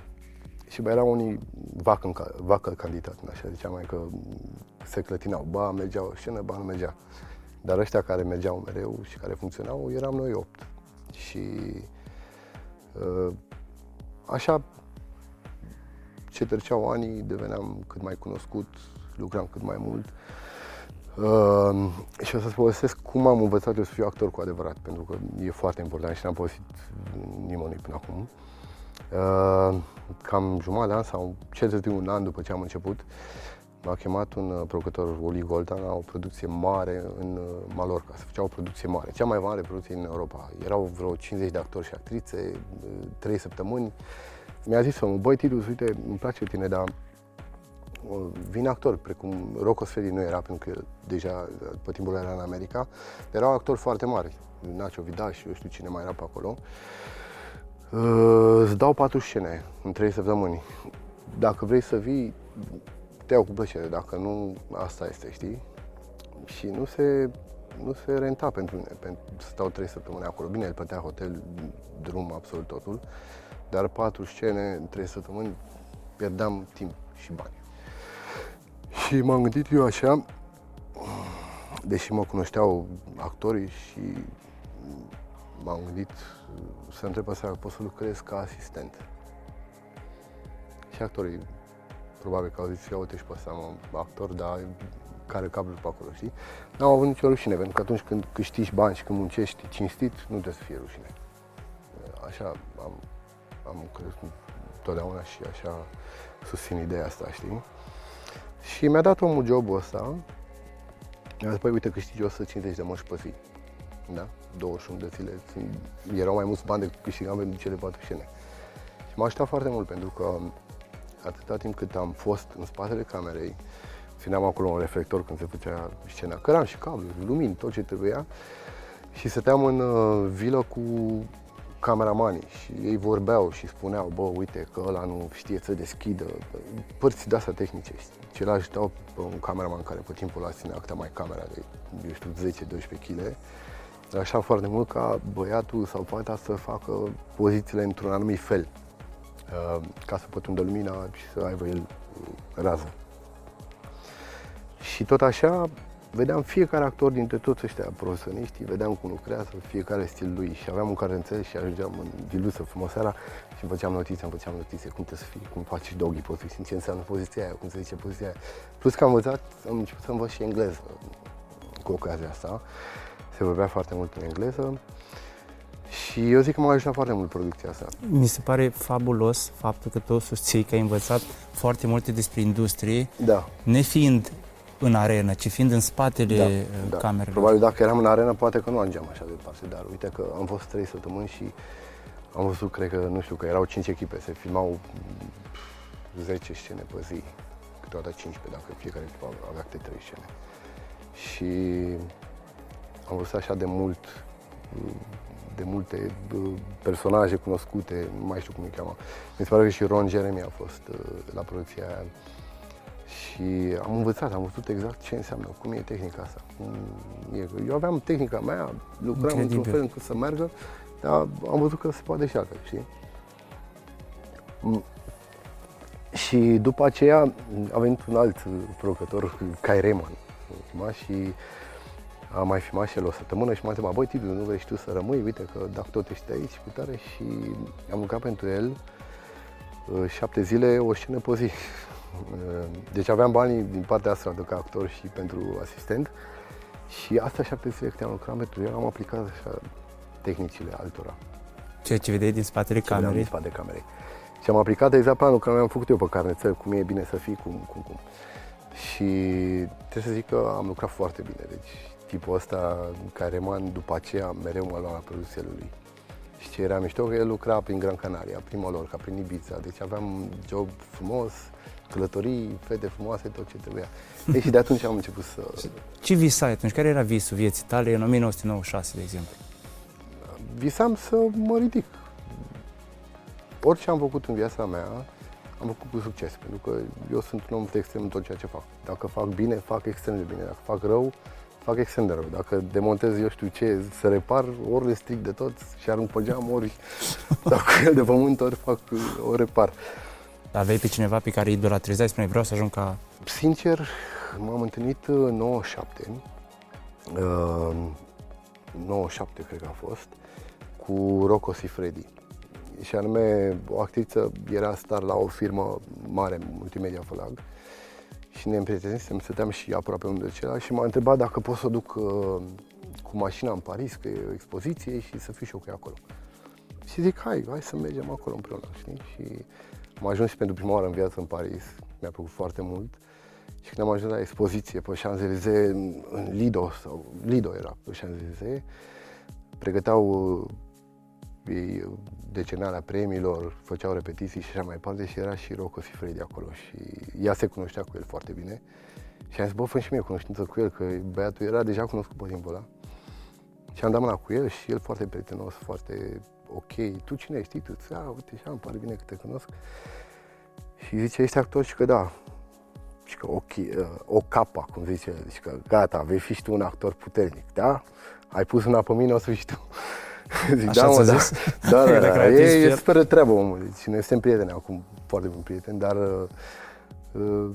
Și mai erau unii vacă, în, vacă candidat, așa ziceam mai că se clătinau, ba mergeau o scenă, ba nu mergea. Dar ăștia care mergeau mereu și care funcționau, eram noi opt. Și uh, așa ce treceau anii, deveneam cât mai cunoscut, lucram cât mai mult. Uh, și o să-ți povestesc cum am învățat eu să fiu actor cu adevărat, pentru că e foarte important și n-am povestit nimănui până acum. Uh, cam jumătate de an sau cel târziu un an după ce am început, m-a chemat un uh, producător, Oli Goldan, la o producție mare în uh, Mallorca. Se făcea o producție mare, cea mai mare producție în Europa. Erau vreo 50 de actori și actrițe, 3 uh, săptămâni. Mi-a zis omul, băi Titus, uite, îmi place tine, dar vin actori, precum Rocco Sferi nu era, pentru că deja pe timpul era în America, dar erau actori foarte mari, Nacho Vidal și eu știu cine mai era pe acolo. Îți dau patru scene în trei săptămâni. Dacă vrei să vii, te iau cu plăcere, dacă nu, asta este, știi? Și nu se, nu se renta pentru mine, pentru să stau trei săptămâni acolo. Bine, el plătea hotel, drum, absolut totul, dar patru scene în trei săptămâni pierdeam timp și bani. Și m-am gândit eu așa, deși mă cunoșteau actorii și m-am gândit să întreb asta dacă pot să lucrez ca asistent. Și actorii probabil că au zis, ia uite și pe ăsta, mă, actor, dar care cablul pe acolo, știi? N-am avut nicio rușine, pentru că atunci când câștigi bani și când muncești cinstit, nu trebuie să fie rușine. Așa am, am crezut totdeauna și așa susțin ideea asta, știi? Și mi-a dat omul jobul ăsta. Mi-a zis, păi uite, câștigi 150 de moși pe zi. Da? 21 de zile. Erau mai mulți bani decât câștigam pentru cele patru scene. Și m-a ajutat foarte mult pentru că atâta timp cât am fost în spatele camerei, țineam acolo un reflector când se făcea scena, căram și cabluri, lumini, tot ce trebuia și stăteam în uh, vilă cu cameramanii și ei vorbeau și spuneau, bă, uite că ăla nu știe să deschidă, părți de astea tehnice. Și le ajutau pe un cameraman care pe timpul ăla ținea câte mai camera de, eu știu, 10-12 kg. Așa foarte mult ca băiatul sau fata să facă pozițiile într-un anumit fel, uh, ca să pătrundă lumina și să aibă el rază. Și tot așa vedeam fiecare actor dintre toți ăștia profesioniști, vedeam cum lucrează, fiecare stil lui și aveam un carnețel și ajungeam în dilusă frumos seara și făceam notițe, îmi făceam notițe, cum trebuie să fii, cum faci doggy poziții, ce înseamnă poziția aia, cum se zice poziția aia. Plus că am învățat, am început să învăț și engleză cu ocazia asta. Se vorbea foarte mult în engleză. Și eu zic că m-a ajutat foarte mult producția asta. Mi se pare fabulos faptul că tu susții că ai învățat foarte multe despre industrie, da. nefiind în arenă, ci fiind în spatele da, uh, da. camerelor. Probabil dacă eram în arenă, poate că nu ajungeam așa de departe, dar uite că am fost trei săptămâni și am văzut, cred că, nu știu, că erau cinci echipe, se filmau 10 scene pe zi, câteodată 15, dacă fiecare echipă avea câte 3 scene. Și am văzut așa de mult, de multe uh, personaje cunoscute, nu mai știu cum îi cheamă. Mi se pare că și Ron Jeremy a fost uh, la producția aia și am învățat, am văzut exact ce înseamnă, cum e tehnica asta. Cum e. Eu aveam tehnica mea, lucram într-un fel încât să meargă, dar am văzut că se poate și altfel, știi? Și după aceea a venit un alt producător, Kai Reman, și a mai filmat și el o săptămână și m-a întrebat, băi Tibi, nu vrei și tu să rămâi? Uite că dacă tot ești aici cu tare și am lucrat pentru el uh, șapte zile, o scenă pe zi. Uh, deci aveam banii din partea asta de ca actor și pentru asistent și asta șapte zile câte am lucrat pentru el, am aplicat așa tehnicile altora. Ceea ce vedeai din spatele Ce camerei? din spatele camerei. Și am aplicat exact planul care mi-am făcut eu pe carnețel, cum e bine să fii, cum, cum, cum. Și trebuie să zic că am lucrat foarte bine. Deci tipul ăsta, care man după aceea mereu mă lua la produsele lui. Și ce era mișto, că el lucra prin Gran Canaria, prin Mallorca, prin Ibiza, deci aveam job frumos, călătorii, fete frumoase, tot ce trebuia. Deci de atunci am început să... Ce visai atunci? Care era visul vieții tale în 1996, de exemplu? Visam să mă ridic. Orice am făcut în viața mea, am făcut cu succes, pentru că eu sunt un om de extrem în tot ceea ce fac. Dacă fac bine, fac extrem de bine. Dacă fac rău, fac extrem de rău. Dacă demontez eu știu ce, să repar, ori le stric de tot și arunc pe geam, ori dacă el de pământ, ori fac, o repar. Aveai pe cineva pe care idolatrizai, spuneai, vreau să ajung ca... Sincer, m-am întâlnit în 97, uh, 97 cred că a fost, cu Rocco Sifredi. Și anume, o actriță era star la o firmă mare, Multimedia Fălag, și ne împrietenisem, stăteam și aproape unul de celălalt și m-a întrebat dacă pot să o duc uh, cu mașina în Paris, că e o expoziție și să fiu și eu cu ea acolo. Și zic, hai, hai să mergem acolo împreună, știi? Și am ajuns și pentru prima oară în viață în Paris, mi-a plăcut foarte mult. Și când am ajuns la expoziție pe Champs-Élysées, în Lido, sau Lido era pe Champs-Élysées, pregăteau uh, ei decenarea premiilor, făceau repetiții și așa mai departe și era și Rocco Sifredi acolo și ea se cunoștea cu el foarte bine. Și am zis, bă, fă și mie cunoștință cu el, că băiatul era deja cunoscut pe timpul ăla. Și am dat mâna cu el și el foarte prietenos, foarte ok. Tu cine ești? Tu? A, uite, și îmi pare bine că te cunosc. Și zice, ești actor? Și că da. Și că ok, o capa, cum zice, deci că gata, vei fi și tu un actor puternic, da? Ai pus una pe mine, o să fii și tu. Zic, Așa da, mă, da. zis? Da, da, da, da. E, e super treabă, omul. Deci noi suntem prieteni acum, foarte buni prieteni, dar uh, uh,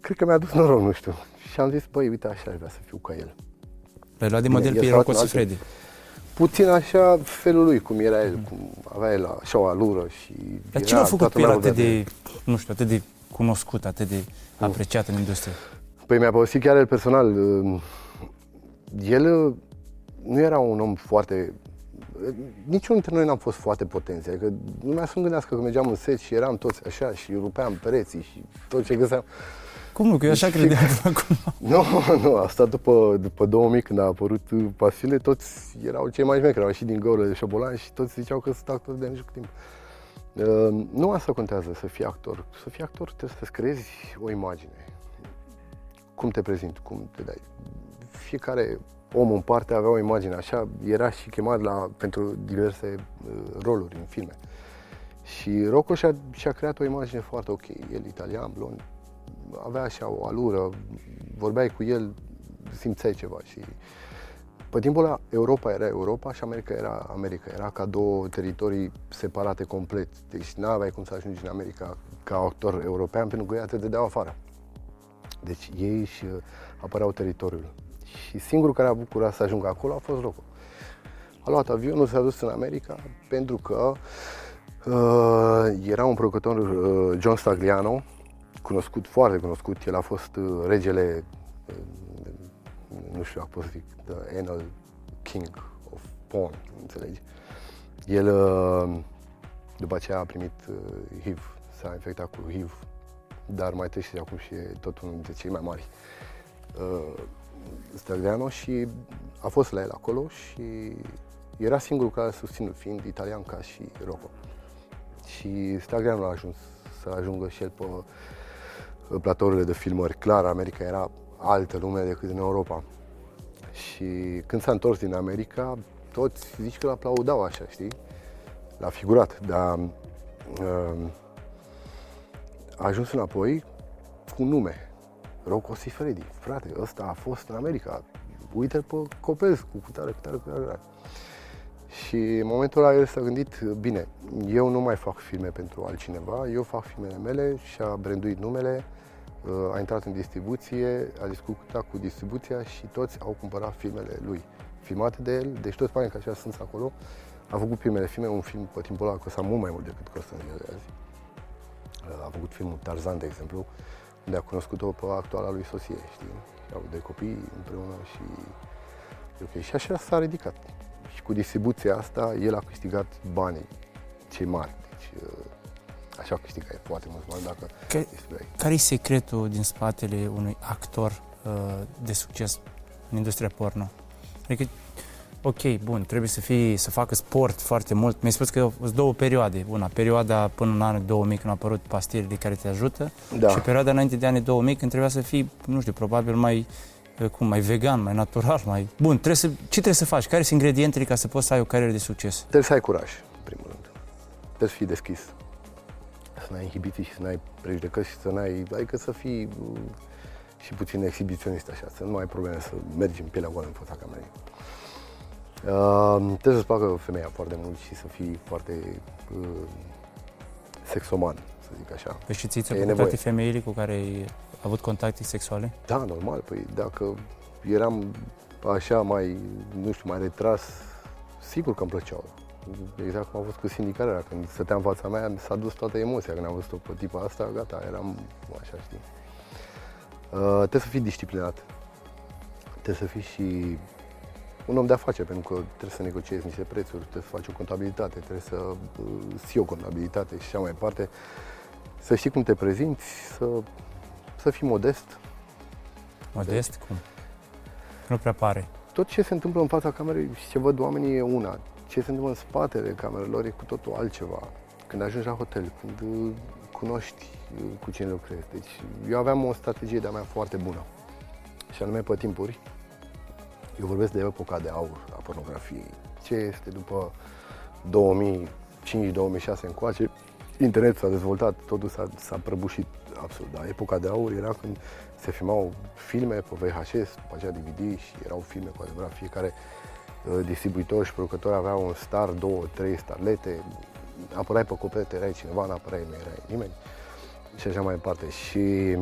cred că mi-a dus noroc, nu știu. Și am zis, băi, uite, așa aș vrea să fiu ca el. L-ai luat de model pe Rocco Siffredi? Puțin așa felul lui, cum era el, cum avea el așa o alură și... Dar ce l-a făcut pe el atât de, nu știu, atât de cunoscut, atât de apreciat în industrie? Păi mi-a povestit chiar el personal. Uh, el uh, nu era un om foarte niciunul dintre noi n-am fost foarte potenți. Adică lumea să nu gândească că mergeam în set și eram toți așa și rupeam pereții și tot ce găseam. Cum nu? Că eu așa și... credeam acum. Nu, nu, asta după, după 2000 când a apărut pasile, toți erau cei mai șmecri, erau și din găură de șobolan și toți ziceau că sunt actori de nici timp. Uh, nu asta contează să fii actor. Să fii actor trebuie să-ți creezi o imagine. Cum te prezinti, cum te dai. Fiecare om în parte avea o imagine, așa era și chemat la, pentru diverse uh, roluri în filme. Și Rocco și-a, și-a creat o imagine foarte ok. El italian, blond, avea așa o alură, vorbeai cu el, simțeai ceva și pe timpul ăla Europa era Europa și America era America. Era ca două teritorii separate complet. Deci nu aveai cum să ajungi în America ca actor european pentru că ei te dădeau afară. Deci ei își apăreau teritoriul. Și singurul care a bucurat să ajungă acolo a fost Rocco. A luat avionul, s-a dus în America pentru că uh, era un producător, uh, John Stagliano, cunoscut, foarte cunoscut. El a fost uh, regele, uh, nu știu dacă pot să zic, the anal king of porn, înțelegi? El uh, după aceea a primit uh, HIV, s-a infectat cu HIV, dar mai trece acum și e tot unul dintre cei mai mari. Uh, Stagliano și a fost la el acolo și era singurul care a susținut, fiind italian ca și Rocco. Și Stagliano a ajuns să ajungă și el pe platourile de filmări. Clar, America era altă lume decât în Europa. Și când s-a întors din America, toți zici că l-aplaudau așa, știi? L-a figurat, dar uh, a ajuns înapoi cu nume. Rocco Siffredi, frate, ăsta a fost în America, uite-l pe Copescu, cu tare, cu tare, cu tare. Și Și în momentul ăla el s-a gândit, bine, eu nu mai fac filme pentru altcineva, eu fac filmele mele și a branduit numele, a intrat în distribuție, a discutat cu distribuția și toți au cumpărat filmele lui, filmate de el, deci toți banii care sunt acolo. A făcut primele filme, un film pe timpul ăla costat mult mai mult decât costă în ziua de azi. A făcut filmul Tarzan, de exemplu, unde a cunoscut-o pe actuala lui soție, știi? Au de copii împreună și ok. Și așa s-a ridicat. Și cu distribuția asta, el a câștigat banii cei mari. Deci, așa câștigai foarte mult bani dacă Care, care e secretul din spatele unui actor uh, de succes în industria porno? Adică, ok, bun, trebuie să fii, să facă sport foarte mult. Mi-ai spus că sunt două perioade. Una, perioada până în anul 2000 când au apărut pastilele care te ajută Da. și perioada înainte de anii 2000 când trebuia să fii, nu știu, probabil mai uh, cum, mai vegan, mai natural, mai... Bun, trebuie să, ce trebuie să faci? Care sunt ingredientele ca să poți să ai o carieră de succes? Trebuie să ai curaj, în primul rând. Trebuie să fii deschis. Să n-ai inhibiții și să n-ai prejudecăți și să n-ai... Adică să fii uh, și puțin exhibiționist așa, să nu ai probleme să mergi în pielea goală în fața camerei. Uh, trebuie să-ți placă femeia foarte mult și să fii foarte uh, sexoman, să zic așa. Păi și ți E ți-au plăcut nevoie. toate femeile cu care ai avut contacte sexuale? Da, normal, păi dacă eram așa mai, nu știu, mai retras, sigur că îmi plăceau. Exact cum a fost cu sindicarea, când stăteam în fața mea, s-a dus toată emoția când am văzut-o pe tipa asta, gata, eram așa, știi. Uh, trebuie să fii disciplinat. Trebuie să fii și un om de afaceri, pentru că trebuie să negociezi niște prețuri, trebuie să faci o contabilitate, trebuie să uh, ții o contabilitate și așa mai departe. Să știi cum te prezinți, să, să fii modest, Modest? Cum? Nu prea pare. tot ce se întâmplă în fața camerei și ce văd oamenii e una. Ce se întâmplă în spatele camerelor e cu totul altceva. Când ajungi la hotel, când uh, cunoști uh, cu cine lucrezi. Deci eu aveam o strategie de-a mea foarte bună. Și anume pe timpuri. Eu vorbesc de epoca de aur a pornografiei. Ce este după 2005-2006 încoace, internetul s-a dezvoltat, totul s-a, s-a prăbușit absolut. Dar epoca de aur era când se filmau filme pe VHS, după aceea DVD și erau filme cu adevărat. Fiecare uh, distribuitor și producător avea un star, două, trei starlete, apărai pe copete, erai cineva, n-apărai, nu erai nimeni și așa mai departe. Și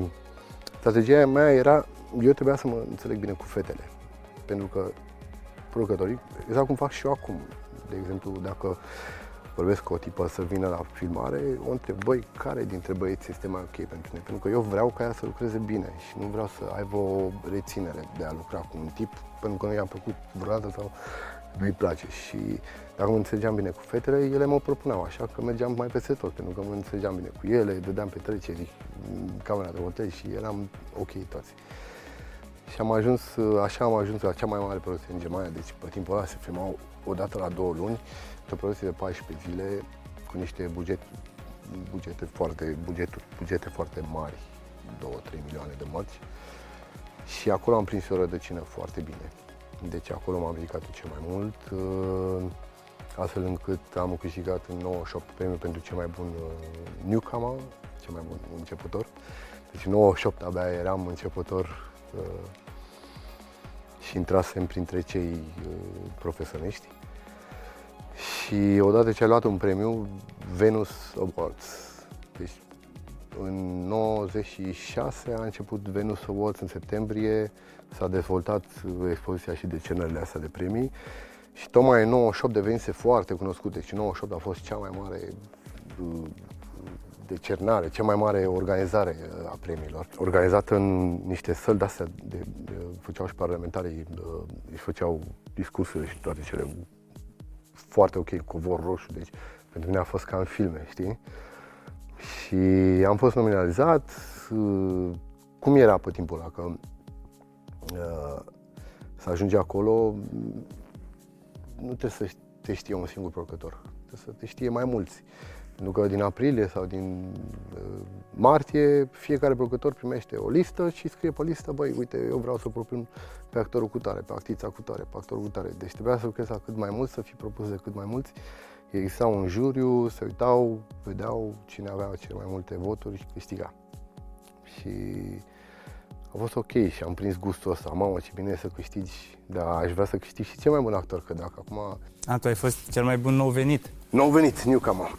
strategia mea era, eu trebuia să mă înțeleg bine cu fetele, pentru că producătorii, exact cum fac și eu acum, de exemplu, dacă vorbesc cu o tipă să vină la filmare, o întreb, băi, care dintre băieți este mai ok pentru tine? Pentru că eu vreau ca ea să lucreze bine și nu vreau să aibă o reținere de a lucra cu un tip, pentru că nu i-am plăcut vreodată sau nu-i place. Și dacă mă înțelegeam bine cu fetele, ele mă propuneau, așa că mergeam mai peste tot, pentru că mă înțelegeam bine cu ele, dădeam petreceri în camera de hotel și eram ok toți. Și am ajuns, așa am ajuns la cea mai mare producție în Germania, deci pe timpul ăla se filmau o dată la două luni, o producție de 14 zile cu niște buget, bugete foarte, bugeturi, bugete foarte mari, 2-3 milioane de mărci. Și acolo am prins o rădăcină foarte bine. Deci acolo m-am ridicat cel mai mult, uh, astfel încât am câștigat în 98 premiul pentru cel mai bun uh, newcomer, cel mai bun începător. Deci în 98 abia eram începător uh, și intrasem printre cei profesioniști. Și odată ce ai luat un premiu, Venus Awards, deci în 96 a început Venus Awards în septembrie, s-a dezvoltat expoziția și decernările astea de premii și tocmai în 98 devenise foarte cunoscut, deci 98 a fost cea mai mare uh, decernare, cea mai mare organizare uh, a premiilor, organizată în niște săli de-astea, de, de, făceau și parlamentarii, uh, își făceau discursurile și toate cele foarte ok, cu vor roșu, deci pentru mine a fost ca în filme, știi? Și am fost nominalizat, uh, cum era pe timpul ăla, că uh, să ajungi acolo, nu trebuie să te știe un singur producător, trebuie să te știe mai mulți. Pentru că din aprilie sau din uh, martie, fiecare producător primește o listă și scrie pe listă, băi, uite, eu vreau să propun pe actorul cu tare, pe actrița cu tare, pe actorul cu tare. Deci trebuia să lucrezi la cât mai mult, să fii propus de cât mai mulți. Exista un juriu, se uitau, vedeau cine avea cele mai multe voturi și câștiga. Și a fost ok și am prins gustul ăsta. Mamă, ce bine e să câștigi, dar aș vrea să câștig și cel mai bun actor, că dacă acum... A, tu ai fost cel mai bun nou venit. Nou venit, Newcomer.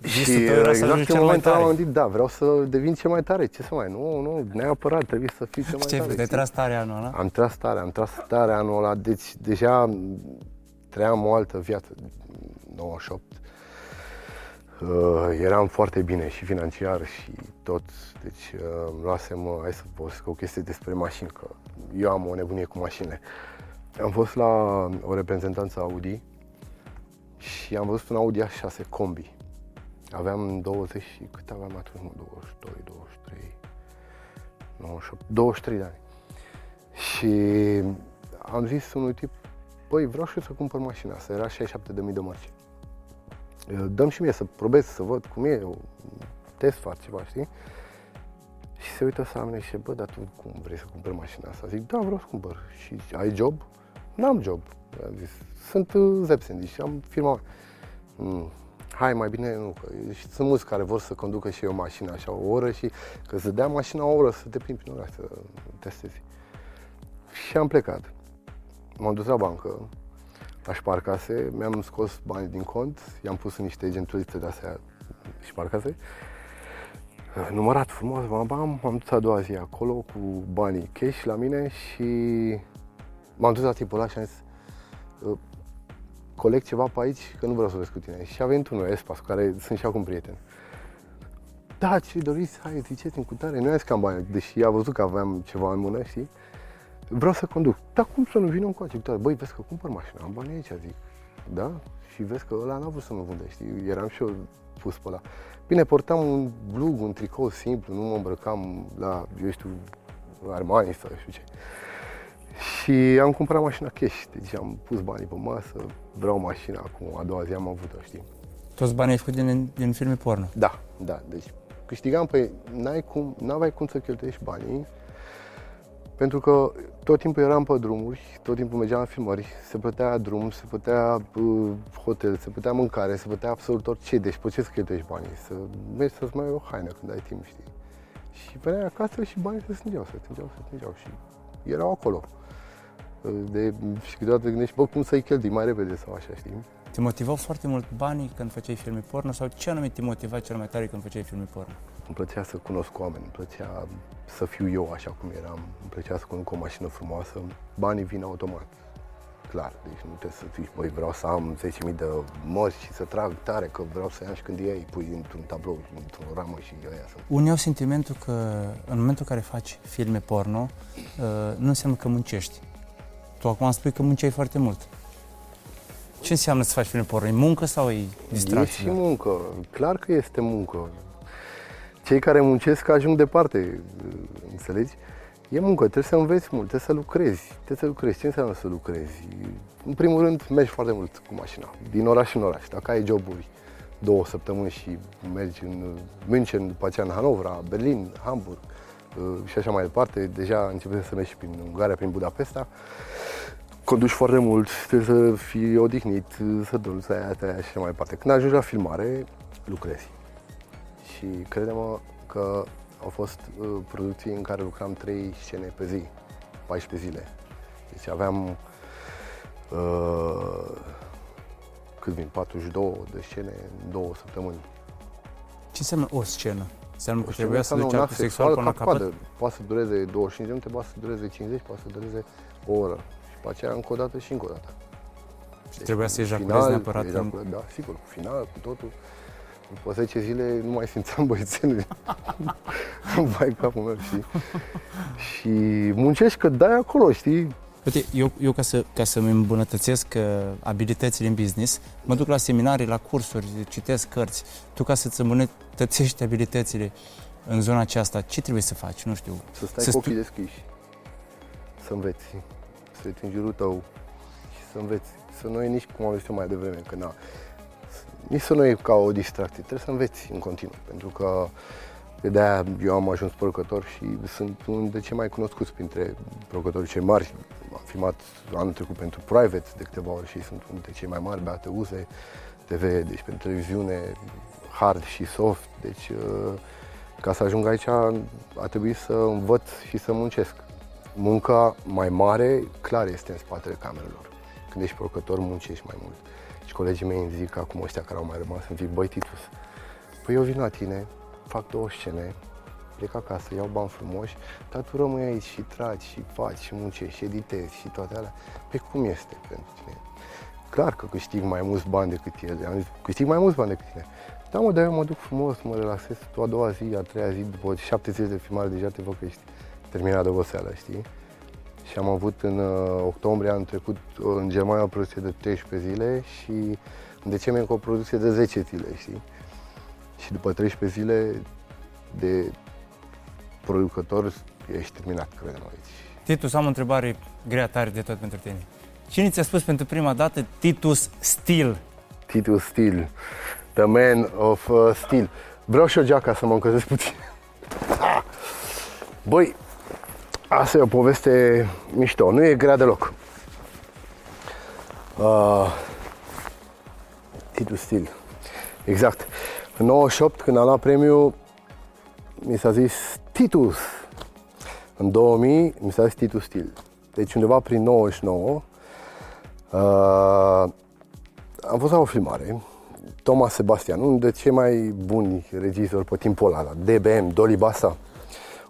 Visul Și tău era să exact ajungi în cel mai momentul ăla tare. am gândit, da, vreau să devin cel mai tare. Ce să mai, nu, nu, neapărat, trebuie să fiu cel mai Ce ai tare. făcut? Ai știi? tras tare anul ăla? Am tras tare, am tras tare anul ăla, deci deja trăiam o altă viață, 98. Uh, eram foarte bine și financiar și tot, deci uh, îmi luasem, uh, hai să povestesc o chestie despre mașini, că eu am o nebunie cu mașinile. Am fost la o reprezentanță Audi și am văzut un Audi A6 combi. Aveam 20 și cât aveam atunci, mă, 22, 23, 98, 23 de ani. Și am zis unui tip, băi, vreau și eu să cumpăr mașina asta, era 67.000 de mărci. Dăm și mie să probez, să văd cum e, eu test fac ceva, știi? Și se uită la mine și zice, bă, dar tu cum vrei să cumperi mașina asta? Zic, da, vreau să cumpăr. Și zice, ai job? N-am job. Am zis, sunt uh, Zepsen, și am firma mea. Mm, hai, mai bine nu, că și sunt mulți care vor să conducă și eu mașina așa o oră și că să dea mașina o oră să te plimbi prin oraș, să testezi. Și am plecat. M-am dus la bancă, la șparcase, mi-am scos bani din cont, i-am pus în niște gentulițe de astea șparcase. Numărat frumos, bam, bam, m-am dus a doua zi acolo cu banii cash la mine și m-am dus la tipul ăla și am zis "Uh, coleg ceva pe aici, că nu vreau să vezi cu tine. Și a venit unul, Espas, cu care sunt și acum prieten. Da, ce doriți, hai, ziceți-mi cu tare. Nu i-am zis că am bani, deși a văzut că aveam ceva în mână, știi? Vreau să conduc. Dar cum să nu vină în coace? Uite, Băi, vezi că cumpăr mașina, am bani aici, zic. Da? Și vezi că ăla n-a vrut să mă vândă, știi? Eram și eu pus pe ăla. Bine, portam un blug, un tricou simplu, nu mă îmbrăcam la, eu știu, Armani sau știu ce. Și am cumpărat mașina cash, deci am pus banii pe masă, vreau mașina acum, a doua zi am avut-o, știi? Toți banii ai făcut din, din filme porno. Da, da, deci câștigam, păi n-ai cum, n-aveai cum să cheltuiești banii, pentru că tot timpul eram pe drumuri, tot timpul mergeam la filmări, se plătea drum, se plătea uh, hotel, se plătea mâncare, se plătea absolut orice, deci pe ce să cheltuiești banii? Să mergi să-ți mai iei o haină când ai timp, știi? Și veneai acasă și banii se strângeau, se strângeau, se strângeau și erau acolo. Uh, De, și câteodată te gândești, bă, cum să-i cheltui mai repede sau așa, știi? Te motivau foarte mult banii când făceai filme porno sau ce anume te motiva cel mai tare când făceai filme porno? Îmi plăcea să cunosc oameni, îmi plăcea să fiu eu așa cum eram, îmi plăcea să conduc o mașină frumoasă, banii vin automat. Clar, deci nu trebuie să zici, băi, vreau să am 10.000 de mărci și să trag tare, că vreau să iau și când ei pui într-un tablou, într-o ramă și ăia sunt. Unii au sentimentul că în momentul în care faci filme porno, uh, nu înseamnă că muncești. Tu acum spui că munceai foarte mult. Ce înseamnă să faci filme porno? E muncă sau e E distracție? și muncă, clar că este muncă. Cei care muncesc ajung departe, înțelegi? E muncă, trebuie să înveți mult, trebuie să lucrezi, trebuie să lucrezi. Ce înseamnă să lucrezi? În primul rând, mergi foarte mult cu mașina, din oraș în oraș. Dacă ai joburi două săptămâni și mergi în München, după aceea în Hanovra, Berlin, Hamburg uh, și așa mai departe, deja începe să mergi prin Ungaria, prin Budapesta, conduci foarte mult, trebuie să fii odihnit, să dormi, să ai asta, aia și așa mai departe. Când ajungi la filmare, lucrezi. Și crede-mă că au fost uh, producții în care lucram 3 scene pe zi, 14 zile. Deci aveam uh, cât vin, 42 de scene în două săptămâni. Ce înseamnă o scenă? Înseamnă că O trebuia să scenă duci înseamnă un actul act sexual până la ca capăt? coadă. Poate să dureze 25 de minute, poate să dureze 50, poate să dureze o oră. Și pe aceea încă o dată și încă o dată. Deci, trebuia să în ejaculezi final, neapărat în- ejaculez, Da, sigur, cu final, cu totul. După 10 zile nu mai simțeam băiețenul. Vai capul meu, știi? și muncești că dai acolo, știi? Uite, eu, eu ca, să, ca să-mi îmbunătățesc uh, abilitățile în business, mă duc la seminarii, la cursuri, citesc cărți. Tu ca să-ți îmbunătățești abilitățile în zona aceasta, ce trebuie să faci? Nu știu. Să stai Să cu stu- ochii deschiși, să înveți, să uiți în jurul tău și să înveți. Să nu e nici, cum am zis eu mai devreme, că na, nici să nu e ca o distracție, trebuie să înveți în continuu, pentru că de-aia eu am ajuns producător și sunt unul dintre cei mai cunoscuți printre producătorii cei mari. Am filmat anul trecut pentru Private de câteva ori și sunt unul dintre cei mai mari, Beate Uze, TV, deci pentru televiziune, hard și soft, deci uh, ca să ajung aici a trebuit să învăț și să muncesc. Munca mai mare, clar, este în spatele camerelor. Când ești producător, muncești mai mult. Și colegii mei îmi zic, acum ăștia care au mai rămas, îmi zic, băi Titus, păi eu vin la tine, fac două scene, plec acasă, iau bani frumoși, dar tu rămâi aici și tragi și faci și muncești și editezi și toate alea. Pe cum este pentru tine? Clar că câștig mai mulți bani decât el. Am zis, câștig mai mulți bani decât tine. Da, mă, dar eu mă duc frumos, mă relaxez. Tu a doua zi, a treia zi, după șapte zile de filmare, deja te văd că ești terminat de oboseală, știi? Și am avut în uh, octombrie anul trecut uh, în Germania o producție de 13 zile și în decembrie încă o producție de 10 zile, știi? Și după 13 zile de producător ești terminat, credem aici. Titus, am o întrebare grea tare de tot pentru tine. Cine ți-a spus pentru prima dată Titus Steel? Titus Steel, the man of uh, steel. Vreau și o geaca să mă încălzesc puțin. Ah! Băi, asta e o poveste mișto, nu e grea deloc. Uh, Titus Steel, exact. În 98, când am luat premiul, mi s-a zis Titus. În 2000 mi s-a zis Titus Steel. Deci undeva prin 99 uh, am fost la o filmare. Thomas Sebastian, unul de cei mai buni regizori pe timpul ăla, DBM, Dolly Basa,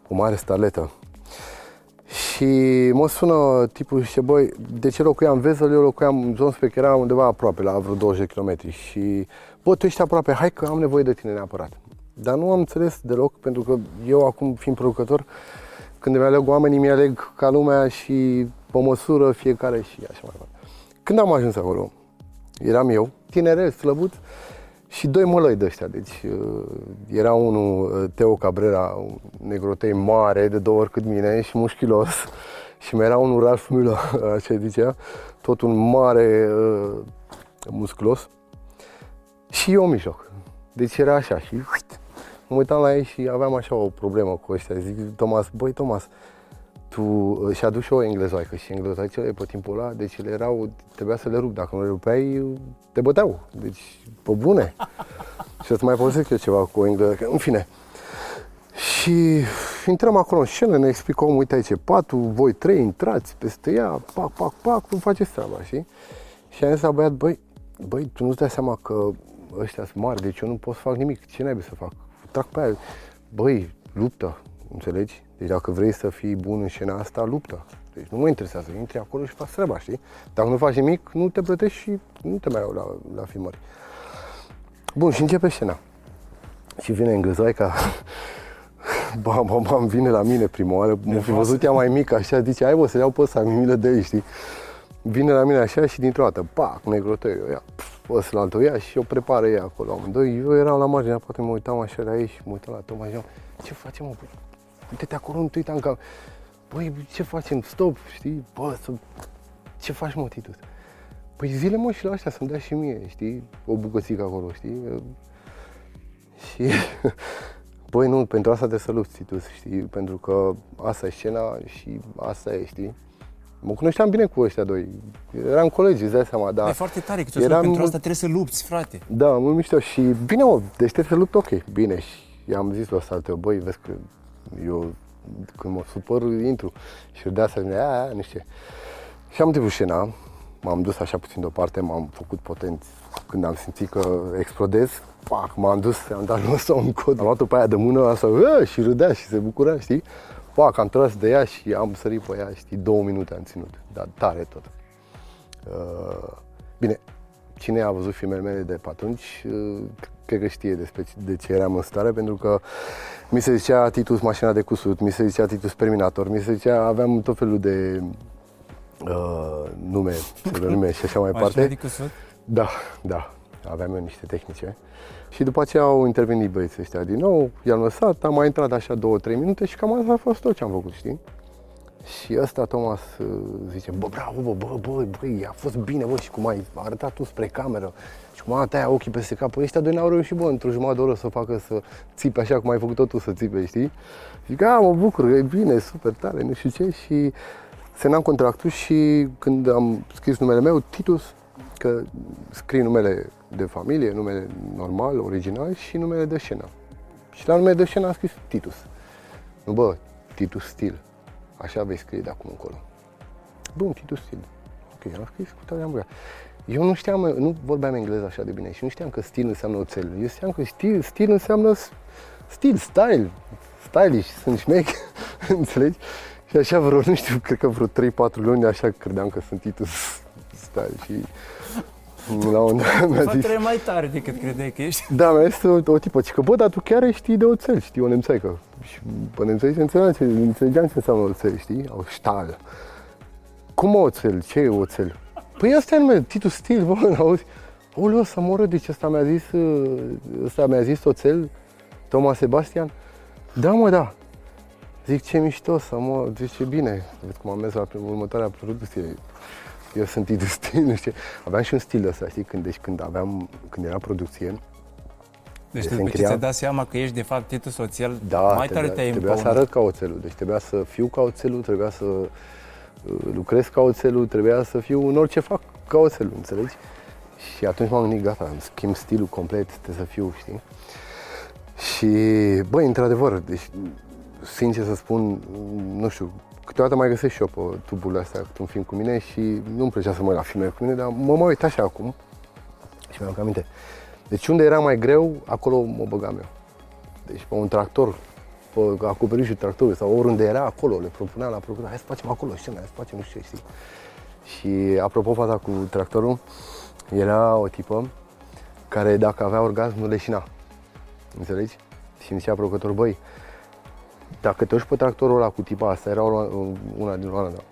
o mare starletă. Și mă sună tipul și zice, băi, de ce locuiam în Vezel, eu locuiam în zona pe era undeva aproape, la vreo 20 de km. Și, bă, tu ești aproape, hai că am nevoie de tine neapărat. Dar nu am înțeles deloc, pentru că eu acum, fiind producător, când îmi aleg oamenii, mi aleg ca lumea și pe măsură fiecare și așa mai departe. Când am ajuns acolo, eram eu, tinerel, slăbut, și doi mălăi de ăștia. Deci uh, era unul, uh, Teo Cabrera, un negrotei mare, de două ori cât mine și mușchilos. Și mai era unul Ralph Müller, așa zicea, tot un mare uh, musculos. Și eu în mijloc. Deci era așa și uite, mă uitam la ei și aveam așa o problemă cu ăștia. Zic, Thomas, băi Thomas, tu uh, și adus și o englezoaică și englezoaicele pe timpul ăla, deci ele erau, trebuia să le rup, dacă nu le rupeai, te băteau, deci pe bune. și să mai povestesc eu ceva cu o englezoaică, în fine. Și intrăm acolo în scenă, ne explică omul, uite aici patul, voi trei intrați peste ea, pac, pac, pac, cum faceți treaba, știi? Și am zis la băiat, băi, băi, tu nu-ți dai seama că ăștia sunt mari, deci eu nu pot să fac nimic, ce naibii să fac? Trag pe aia, băi, luptă, înțelegi? Deci dacă vrei să fii bun în scena asta, luptă. Deci nu mă interesează, intri acolo și faci treaba, știi? Dacă nu faci nimic, nu te plătești și nu te mai iau la, la filmări. Bun, și începe scena. Și vine englezoica, bam, bam, bam, vine la mine prima oară, m-a fi văzut ea mai mică, așa, zice, hai bă, să iau pe ăsta, mi milă de ei, știi? Vine la mine așa și dintr-o dată, pac, negrotăi, eu ia, ăsta la altul ia și o prepară ea acolo. Amândoi, eu eram la marginea, poate mă uitam așa la ei și mă uitam la Toma și ce facem, mă? Uite-te acolo, nu te uita în cam. Băi, ce facem? Stop, știi? Bă, să... ce faci, mă, Titus? Păi zile, mă, și la ăștia să-mi dea și mie, știi? O bucățică acolo, știi? Și, băi, nu, pentru asta trebuie să lupți, Titus, știi? Pentru că asta e scena și asta e, știi? Mă cunoșteam bine cu ăștia doi. Eram colegi, îți dai seama, dar... E foarte tare că eram... pentru asta trebuie să lupți, frate. Da, mult mișto și bine, mă, deci trebuie să lupt, ok, bine. Și i-am zis la ăsta, băi, vezi că eu când mă supăr, intru. Și de asta zice, aia, nu știu Și am tipul scena, m-am dus așa puțin deoparte, m-am făcut potent. Când am simțit că explodez, pac, m-am dus, am dat jos un cod. Am luat-o pe aia de mână, asta, și râdea și se bucura, știi? Pac, am tras de ea și am sărit pe ea, știi, două minute am ținut, dar tare tot. Uh, bine, cine a văzut filmele mele de pe atunci, uh, cred că știe despre de ce eram în stare, pentru că mi se zicea Titus mașina de cusut, mi se zicea Titus Terminator, mi se zicea, aveam tot felul de uh, nume, nume și așa mai departe. de cusut? Da, da, aveam eu niște tehnice. Și după aceea au intervenit băieții ăștia din nou, i-am lăsat, am mai intrat așa două, trei minute și cam asta a fost tot ce am făcut, știi? Și ăsta, Thomas, uh, zice, bă, bravo, bă, bă, bă, bă, a fost bine, bă, și cum ai arătat tu spre cameră și cum a tăia ochii peste cap. Păi ăștia doi n-au reușit, bă, într-o jumătate de oră să facă să țipe așa cum ai făcut-o tu să țipe, știi? Zic, a, mă bucur, e bine, super tare, nu știu ce, și semnam contractul și când am scris numele meu, Titus, că scrii numele de familie, numele normal, original și numele de scenă. Și la nume de scenă am scris Titus. Nu, bă, Titus Stil. Așa vei scrie de acum încolo. Bun, Titus Stil. Ok, am scris cu tare am băgat. Eu nu știam, nu vorbeam engleză așa de bine și nu știam că stil înseamnă oțel. Eu știam că stil, stil înseamnă stil, style, stylish, sunt șmech, înțelegi? Și așa vreo, nu știu, cred că vreo 3-4 luni așa credeam că sunt Titus Style și la un mi-a zis... mai tare decât credeai că ești. Da, mi-a zis o, o tipă, că bă, dar tu chiar știi de oțel, știi o nemțaică. Și pe nemțaică înțelegeam ce, înțelegeam ce înseamnă oțel, știi? O ștal. Cum oțel? Ce e oțel? Păi asta e nume, Titus Stil, bă, auzi? Oleu, să moră, deci ăsta mi-a zis, ăsta mi-a zis oțel, Thomas Sebastian. Da, mă, da. Zic, ce mișto să mă, zice, bine, vezi cum am mers la următoarea producție. Eu sunt de stil, nu știu. Aveam și un stil ăsta, știi, când, deci când aveam, când era producție, deci după ce ți-ai dat seama că ești de fapt Titus Oțel, da, mai tare te-ai Trebuia să arăt ca oțelul, deci trebuia să fiu ca oțelul, trebuia să uh, lucrez ca oțelul, trebuia să fiu în orice fac ca oțelul, înțelegi? Și atunci m-am gândit, gata, îmi schimb stilul complet, trebuie să fiu, știi? Și, băi, într-adevăr, deci, sincer să spun, nu știu, câteodată mai găsesc și eu pe tuburile astea un film cu mine și nu-mi plăcea să mă uit la filme cu mine, dar mă mai uit așa acum și mi-am aminte. Deci unde era mai greu, acolo mă băgam eu. Deci pe un tractor, pe acoperișul tractorului sau oriunde era, acolo le propuneam la procură, hai să facem acolo scena, hai să facem nu știu ce, știi. Și apropo faza cu tractorul, era o tipă care dacă avea orgasm nu leșina. Înțelegi? Și mi zicea procurător, băi, dacă te uiți pe tractorul ăla cu tipa asta, era una din Olanda,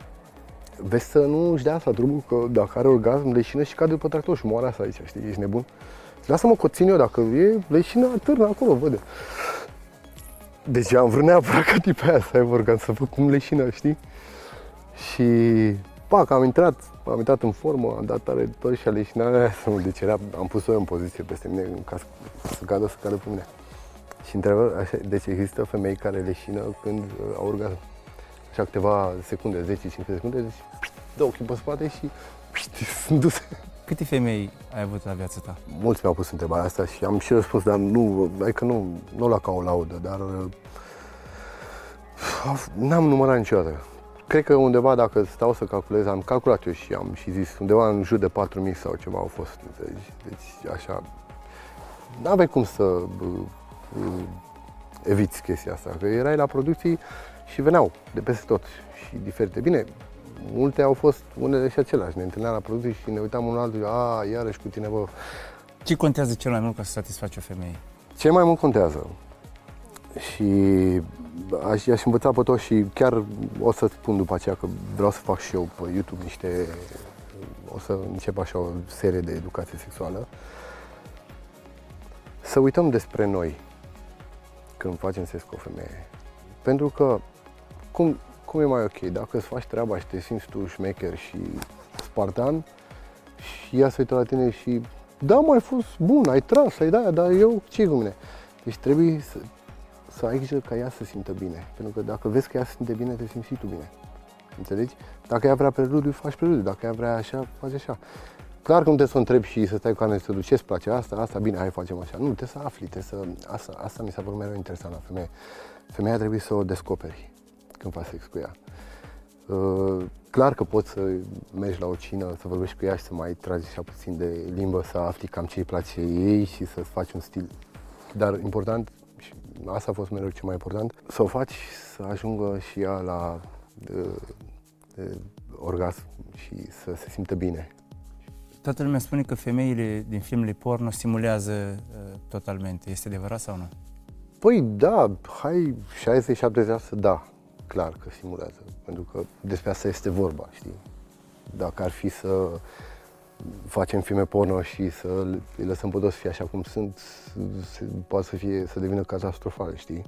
vezi să nu își dea asta drumul, că dacă are orgasm, leșină și cade pe tractor și moare asta aici, știi, ești nebun? Lasă-mă că o țin eu, dacă e leșină, târnă acolo, văd. Deci am vrut neapărat ca tipa aia să aibă orgasm, să văd cum leșină, știi? Și, pac, am intrat, am intrat în formă, am dat tare tot și a leșinat să mă deci era, am pus-o în poziție peste mine, ca să, să cadă, să cadă pe mine. Și întrebă, așa, deci există femei care leșină când uh, au orgasm. Așa câteva secunde, 10-15 secunde, deci dă ochii pe spate și sunt duse. Câte femei ai avut la viața ta? Mulți mi-au pus întrebarea asta și am și răspuns, dar nu, adică nu, nu la ca o laudă, dar uh, n-am numărat niciodată. Cred că undeva, dacă stau să calculez, am calculat eu și am și zis, undeva în jur de 4.000 sau ceva au fost. Deci, deci așa, n-aveai cum să uh, eviți chestia asta. Că erai la producții și veneau de peste tot și diferite. Bine, multe au fost unele și aceleași. Ne întâlneam la producții și ne uitam unul altul, a, iarăși cu tine, bă. Ce contează cel mai mult ca să satisfaci o femeie? Ce mai mult contează? Și aș, aș învăța pe toți și chiar o să spun după aceea că vreau să fac și eu pe YouTube niște, o să încep așa o serie de educație sexuală. Să uităm despre noi, când facem sex cu o femeie. Pentru că cum, cum e mai ok? Dacă îți faci treaba și te simți tu șmecher și spartan și ea se uită la tine și da, mai fost bun, ai tras, ai da, dar eu ce cu mine? Deci trebuie să, să ai grijă ca ea să simtă bine. Pentru că dacă vezi că ea se simte bine, te simți și tu bine. Înțelegi? Dacă ea vrea preludiu, faci preludiu. Dacă ea vrea așa, faci așa. Clar că nu trebuie să o întrebi și să stai cu care să duci ce-ți place asta, asta, bine, hai facem așa. Nu, trebuie să afli, trebuie să... Asta, asta mi s-a părut mereu interesant la femeie. Femeia trebuie să o descoperi când faci sex cu ea. Uh, clar că poți să mergi la o cină, să vorbești cu ea și să mai tragi așa puțin de limbă, să afli cam ce îi place ei și să-ți faci un stil. Dar important, și asta a fost mereu ce mai important, să o faci să ajungă și ea la uh, uh, orgasm și să se simtă bine Toată lumea spune că femeile din filmele porno stimulează uh, totalmente. Este adevărat sau nu? Păi da, hai 60-70% da, clar că stimulează. Pentru că despre asta este vorba, știi? Dacă ar fi să facem filme porno și să îi lăsăm pe toți să fie așa cum sunt, poate să, fie, să devină catastrofal, știi?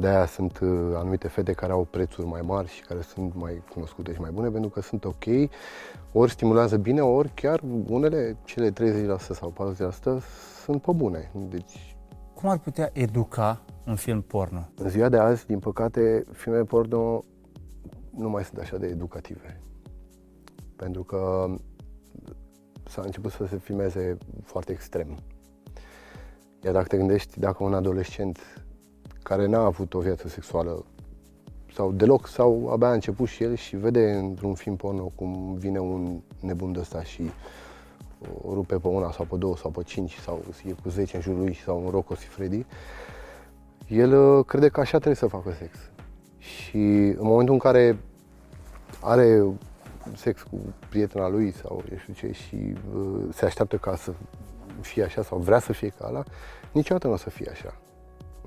De-aia sunt uh, anumite fete care au prețuri mai mari și care sunt mai cunoscute și mai bune pentru că sunt ok, ori stimulează bine, ori chiar unele, cele 30% sau 40% sunt pe bune. Deci, Cum ar putea educa un film porno? În ziua de azi, din păcate, filmele porno nu mai sunt așa de educative. Pentru că s-a început să se filmeze foarte extrem. Iar dacă te gândești, dacă un adolescent care n-a avut o viață sexuală sau deloc, sau abia a început și el și vede într-un film porno cum vine un nebun de ăsta și o rupe pe una sau pe două sau pe cinci sau e cu 10 în jurul lui sau un Rocco Freddy, el uh, crede că așa trebuie să facă sex. Și în momentul în care are sex cu prietena lui sau eu știu ce și uh, se așteaptă ca să fie așa sau vrea să fie ca ala, niciodată nu o să fie așa.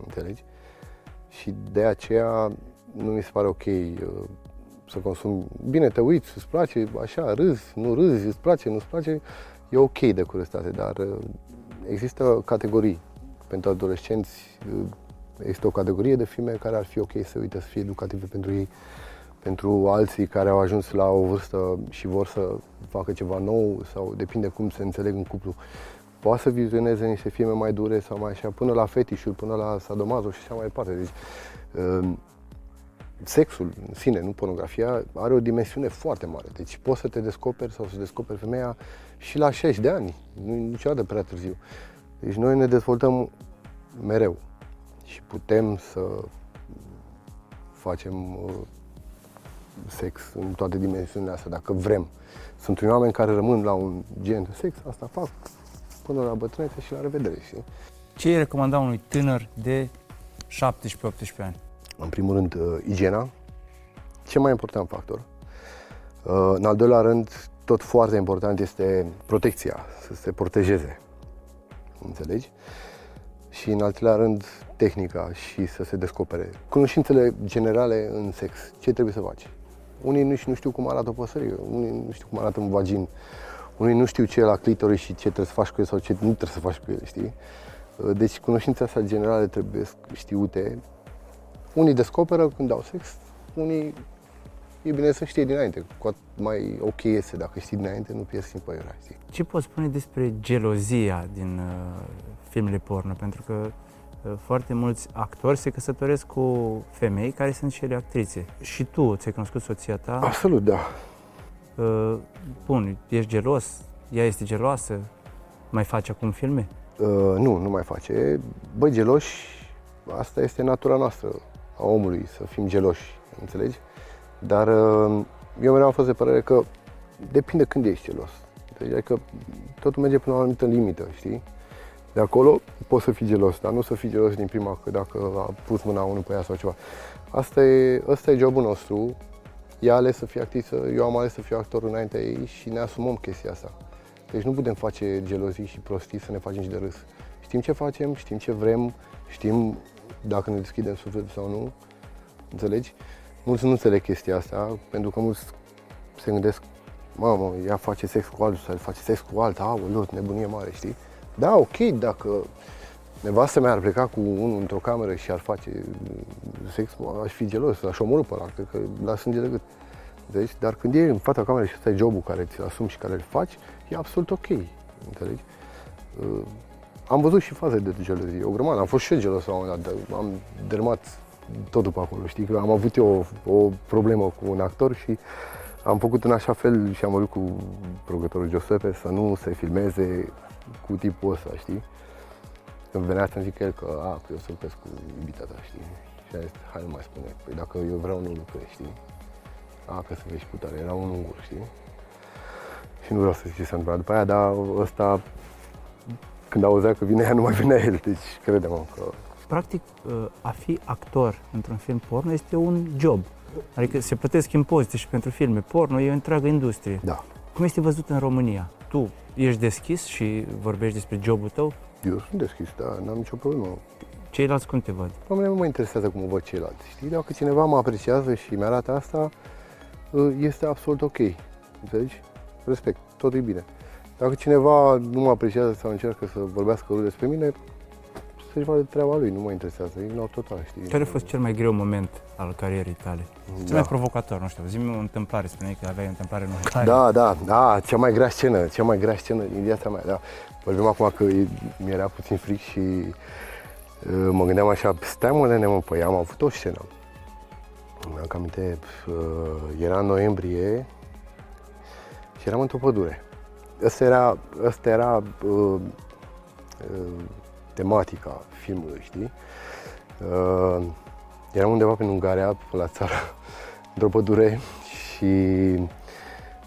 Înțelegi? Și de aceea nu mi se pare ok uh, să consumi. Bine, te uiți, îți place, așa, râzi, nu râzi, îți place, nu-ți place, e ok de curiozitate, dar uh, există categorii. Pentru adolescenți uh, există o categorie de filme care ar fi ok să uite, să fie educative pentru ei, pentru alții care au ajuns la o vârstă și vor să facă ceva nou sau depinde cum se înțeleg în cuplu. Poate să vizioneze niște filme mai dure sau mai așa, până la fetișuri, până la sadomazo și așa mai departe. Deci, sexul în sine, nu pornografia, are o dimensiune foarte mare. Deci poți să te descoperi sau să descoperi femeia și la 60 de ani, nu niciodată prea târziu. Deci noi ne dezvoltăm mereu și putem să facem uh, sex în toate dimensiunile astea, dacă vrem. Sunt unii oameni care rămân la un gen de sex, asta fac până la bătrânețe și la revedere. Știi? Ce îi recomanda unui tânăr de 17-18 ani? În primul rând, uh, igiena, cel mai important factor. Uh, în al doilea rând, tot foarte important este protecția, să se protejeze. Înțelegi? Și în al treilea rând, tehnica și să se descopere. Cunoștințele generale în sex, ce trebuie să faci. Unii nici nu știu cum arată o păsărie, unii nu știu cum arată un vagin, unii nu știu ce e la clitoris și ce trebuie să faci cu el sau ce nu trebuie să faci cu el, știi? Uh, deci cunoștințele astea generale trebuie știute unii descoperă când au sex, unii e bine să știe dinainte, cu atât mai ok este dacă știi dinainte, nu pierzi timp pe știi? Ce poți spune despre gelozia din uh, filmele porno? Pentru că uh, foarte mulți actori se căsătoresc cu femei care sunt și ele actrițe. Și tu ți-ai cunoscut soția ta? Absolut, da. Uh, bun, ești gelos? Ea este geloasă? Mai face acum filme? Uh, nu, nu mai face. Băi, geloși, asta este natura noastră a omului, să fim geloși, înțelegi? Dar uh, eu mereu am fost de părere că depinde când ești gelos. Deci, adică totul merge până la o anumită limită, știi? De acolo poți să fii gelos, dar nu să fii gelos din prima că dacă a pus mâna unul pe ea sau ceva. Asta e, asta e jobul nostru. Ea a ales să fie actriță, eu am ales să fiu actor înaintea ei și ne asumăm chestia asta. Deci nu putem face gelozii și prostii să ne facem și de râs. Știm ce facem, știm ce vrem, știm dacă ne deschidem sufletul sau nu, înțelegi? Mulți nu înțeleg chestia asta, pentru că mulți se gândesc, mamă, ea face sex cu altul sau face sex cu alta, aoleu, nebunie mare, știi? Da, ok, dacă nevastă mea ar pleca cu unul într-o cameră și ar face sex, aș fi gelos, aș omorâ pe ăla, cred că la sânge de gât. Deci, dar când e în fața camerei și ăsta e jobul care ți-l asumi și care îl faci, e absolut ok, înțelegi? Am văzut și faze de gelozie, o grămadă. Am fost și eu gelos la un moment dat, am dermat totul pe acolo, știi? Că am avut eu o, o problemă cu un actor și am făcut în așa fel și am vorbit cu producătorul Giuseppe să nu se filmeze cu tipul ăsta, știi? Când venea să zic el că, a, că eu sunt cu iubita ta, știi? Și a zis, hai nu mai spune, păi dacă eu vreau nu lucrez, știi? A, că să vezi cu tare, era un ungur, știi? Și nu vreau să zic ce s-a întâmplat după aia, dar ăsta când auzea că vine ea, nu mai venea el, deci credem că... Practic, uh, a fi actor într-un film porno este un job. Adică se plătesc impozite și pentru filme porno, e o întreagă industrie. Da. Cum este văzut în România? Tu ești deschis și vorbești despre jobul tău? Eu sunt deschis, da, n-am nicio problemă. Ceilalți cum te văd? Pe mine nu mă interesează cum o văd ceilalți. Știi, dacă cineva mă apreciază și mi arată asta, uh, este absolut ok. Înțelegi? Respect, totul e bine. Dacă cineva nu mă apreciază sau încearcă să vorbească rău despre mine, să-și vadă treaba lui, nu mă interesează, ignor total, știi? Care a fost cel mai greu moment al carierei tale? Da. Cel mai provocator, nu știu, zi-mi o întâmplare, spuneai că aveai o întâmplare în care... Da, da, da, cea mai grea scenă, cea mai grea scenă din viața mea, da. Vorbim acum că mi-era puțin fric și uh, mă gândeam așa, stai mă, nene, mă, păi am avut o scenă. Mi-am cam aminte, uh, era în noiembrie și eram într-o pădure. Asta era, asta era uh, uh, tematica filmului, știi? Uh, eram undeva prin Ungaria, la țară, într-o pădure și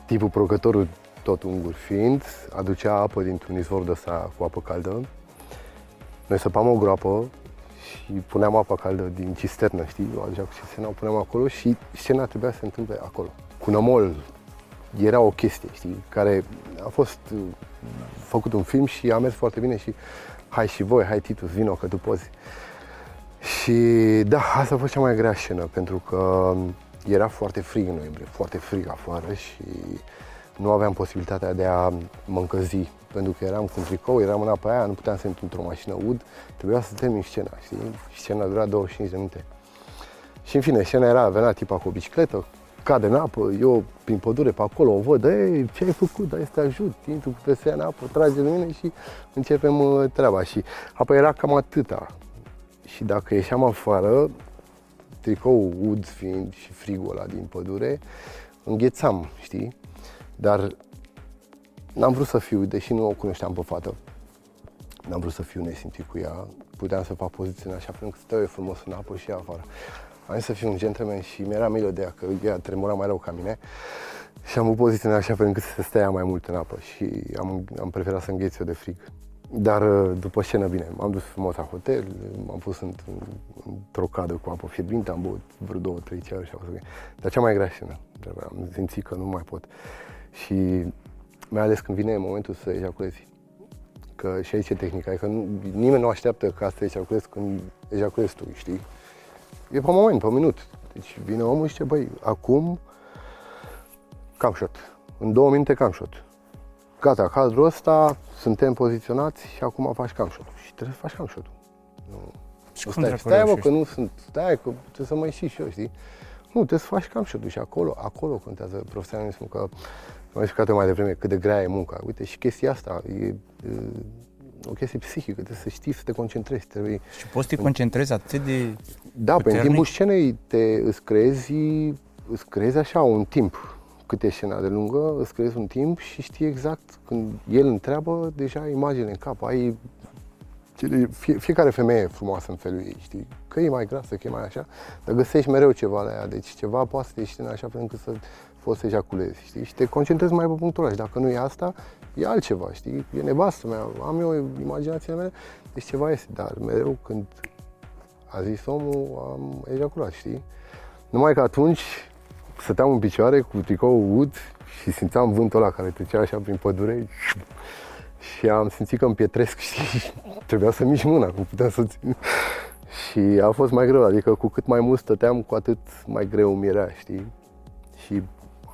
tipul procătorul, tot ungur fiind, aducea apă dintr-un izvor de ăsta cu apă caldă. Noi săpam o groapă și puneam apa caldă din cisternă, știi? O aducea cu cisterna, o puneam acolo și scena trebuia să se întâmple acolo. Cu nămol era o chestie, știi, care a fost uh, făcut un film și a mers foarte bine și hai și voi, hai Titus, vino că tu poți. Și da, asta a fost cea mai grea scenă, pentru că era foarte frig în noiembrie, foarte frig afară și nu aveam posibilitatea de a mă încălzi, pentru că eram cu un tricou, eram în apa aia, nu puteam să intru într-o mașină ud, trebuia să termin scena, știi? Scena dura 25 de minute. Și în fine, scena era, venea tipa cu o bicicletă, cade în apă, eu prin pădure pe acolo o văd, ei, ce ai făcut, da, să te ajut, intru cu PSA în apă, trage de mine și începem uh, treaba. Și apoi era cam atâta. Și dacă ieșeam afară, tricou ud fiind și frigul ăla din pădure, înghețam, știi? Dar n-am vrut să fiu, deși nu o cunoșteam pe fată, n-am vrut să fiu nesimțit cu ea, puteam să fac poziție în așa fel încât stau eu frumos în apă și ea afară. Am zis să fiu un gentleman și mi-era milă de ea, că ea tremura mai rău ca mine. Și am poziție în așa fel încât să stea mai mult în apă și am, am preferat să îngheț eu de frig. Dar uh, după scenă, bine, m-am dus frumos la hotel, m-am pus într-o cadă cu apă fierbinte, am băut vreo două, trei cearuri și a fost ok. Dar cea mai grea scenă, am simțit că nu mai pot. Și mai ales când vine momentul să ejaculezi. Că și aici e tehnica, că nu, nimeni nu așteaptă ca să ejaculezi când ejaculezi tu, știi? E pe moment, pe minut. Deci vine omul și zice, băi, acum cam shot. În două minute cam shot. Gata, cadrul ăsta, suntem poziționați și acum faci cam shot Și trebuie să faci cam shot Nu. Și stai, stai mă, că nu sunt, stai, că trebuie să mai ieși și eu, știi? Nu, trebuie să faci cam shot și acolo, acolo contează profesionalismul, că am explicat mai devreme cât de grea e munca. Uite, și chestia asta e, e o chestie psihică, trebuie să știi să te concentrezi. Trebuie... Și poți să te concentrezi atât de Da, pe în timpul scenei te îți creezi, îți creezi așa un timp. Cât e scena de lungă, îți creezi un timp și știi exact când el întreabă, deja ai imagine în cap, ai fie, fiecare femeie e frumoasă în felul ei, știi? Că e mai grasă, că e mai așa, dar găsești mereu ceva la ea, deci ceva poate să te ieși în așa fel încât să poți să ejaculezi, știi? Și te concentrezi mai pe punctul ăla și dacă nu e asta, e altceva, știi? E nevastă mea, am eu imaginația mea, deci ceva este, dar mereu când a zis omul, am ejaculat, știi? Numai că atunci stăteam în picioare cu tricou ud și simțeam vântul ăla care trecea așa prin pădure și am simțit că îmi pietresc și trebuia să mișc mâna, cum puteam să țin. Și a fost mai greu, adică cu cât mai mult stăteam, cu atât mai greu mi era, știi? Și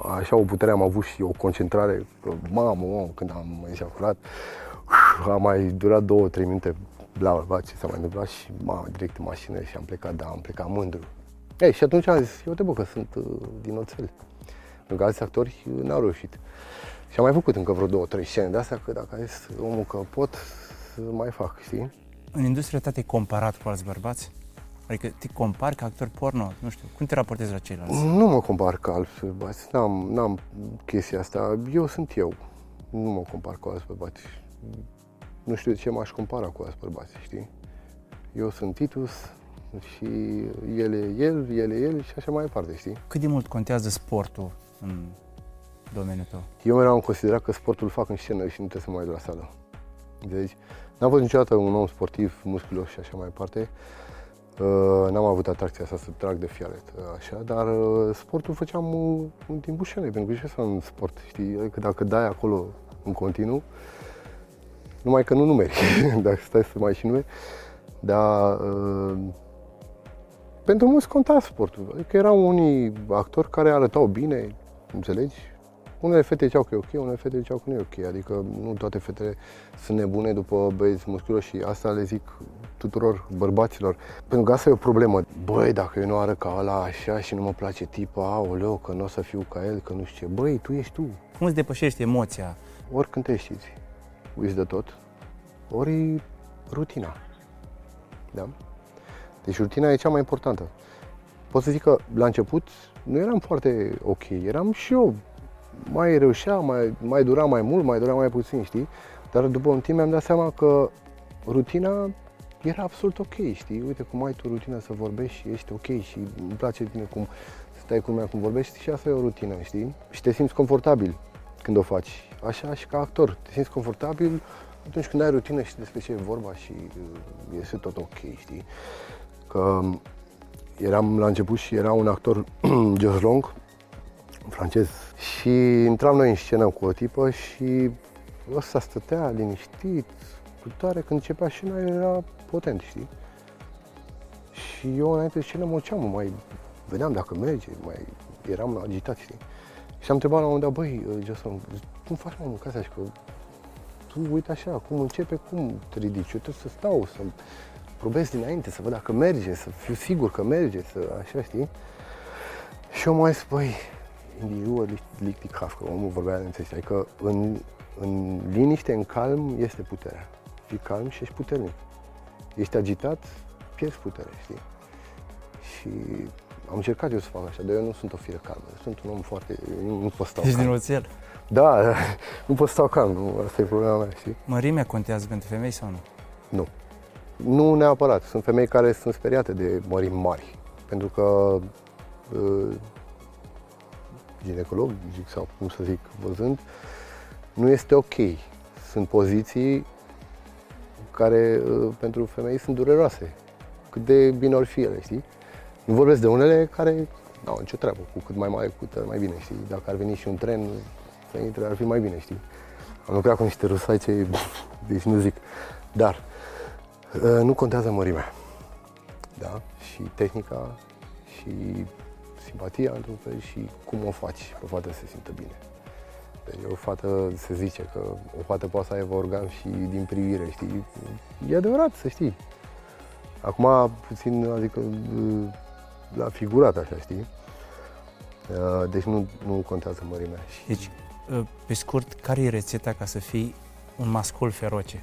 așa o putere am avut și o concentrare, mamă, mamă, când am ejaculat, a mai durat două, trei minute, bla, bla, bla, ce s-a mai întâmplat și mamă, direct în mașină și am plecat, da, am plecat mândru. Ei, și atunci am zis, eu te bă, că sunt uh, din oțel. Pentru că alți actori n-au reușit. Și am mai făcut încă vreo două, trei scene de astea, că dacă a zis omul că pot, să mai fac, știi? În industria ta te-ai comparat cu alți bărbați? Adică te compari ca actor porno? Nu știu, cum te raportezi la ceilalți? Nu mă compar ca alți bărbați, n-am, n-am chestia asta. Eu sunt eu, nu mă compar cu alți bărbați. Nu știu de ce m-aș compara cu alți bărbați, știi? Eu sunt Titus și el e el, el e el și așa mai departe, știi? Cât de mult contează sportul în domeniul tău? Eu mereu am considerat că sportul îl fac în scenă și nu trebuie să mă uit la sală. Deci, n-am fost niciodată un om sportiv, musculos și așa mai departe. Uh, n-am avut atracția asta să trag de fiaret, uh, așa, dar uh, sportul făceam în timpul scenei, pentru că ce să în sport, știi? Adică dacă dai acolo în continuu, numai că nu numeri, dacă stai să mai și numeri, dar pentru mulți conta sportul. Adică erau unii actori care arătau bine, înțelegi? Unele fete ziceau că e ok, unele fete ziceau că nu e ok, adică nu toate fetele sunt nebune după băieți musculoși și asta le zic tuturor bărbaților. Pentru că asta e o problemă. Băi, dacă eu nu arăt ca ăla așa și nu mă place tipa, aoleu, că nu o să fiu ca el, că nu știu ce. Băi, tu ești tu. Cum îți depășești emoția? Ori când te știți, uiți de tot, ori rutina. Da? Deci rutina e cea mai importantă. Pot să zic că la început nu eram foarte ok, eram și eu mai reușea, mai, mai dura mai mult, mai dura mai puțin, știi? Dar după un timp mi-am dat seama că rutina era absolut ok, știi? Uite cum ai tu rutina să vorbești și ești ok și îmi place tine cum stai cu lumea, cum vorbești și asta e o rutină, știi? Și te simți confortabil când o faci. Așa și ca actor, te simți confortabil atunci când ai rutină și despre ce e vorba și uh, este tot ok, știi? Că eram la început și era un actor, Josh Long, francez, și intram noi în scenă cu o tipă și ăsta stătea liniștit, cu tare, când începea scena era potent, știi? Și eu înainte de scenă mă ceam, mai vedeam dacă merge, mai eram agitat, știi? Și am întrebat la un moment dat, băi, uh, Jason, cum faci mă mâncați așa? Că tu uite așa, cum începe, cum te ridici? Eu trebuie să stau, să probez dinainte, să văd dacă merge, să fiu sigur că merge, să așa, știi? Și eu mai zis, băi, individuul lichtig că omul vorbea de înțeles, adică în, în liniște, în calm, este puterea. Fii calm și ești puternic. Ești agitat, pierzi puterea, știi? Și am încercat eu să fac așa, dar eu nu sunt o fire calmă. Sunt un om foarte... Nu, nu pot stau Ești calm. din oțel. Da, nu pot stau calm, nu, asta e problema mea, știi? Mărimea contează pentru femei sau nu? Nu. Nu neapărat. Sunt femei care sunt speriate de mărimi mari. Pentru că uh, ginecologic sau cum să zic, văzând, nu este ok. Sunt poziții care uh, pentru femei sunt dureroase. Cât de bine or fi ele, știi? Nu vorbesc de unele care nu au nicio treabă, cu cât mai mare, cu cât mai bine, știi? Dacă ar veni și un tren să intre, ar fi mai bine, știi? Am lucrat cu niște rusaice, deci nu zic. Dar uh, nu contează mărimea. Da? Și tehnica și simpatia, într-un fel, și cum o faci pe fată să se simtă bine. Deci o fată, se zice că o fată poate să aibă organ și din privire, știi? E adevărat, să știi. Acum, puțin, adică, la figurat, așa, știi? Uh, deci nu, nu contează mărimea. Deci, uh, pe scurt, care e rețeta ca să fii un mascul feroce?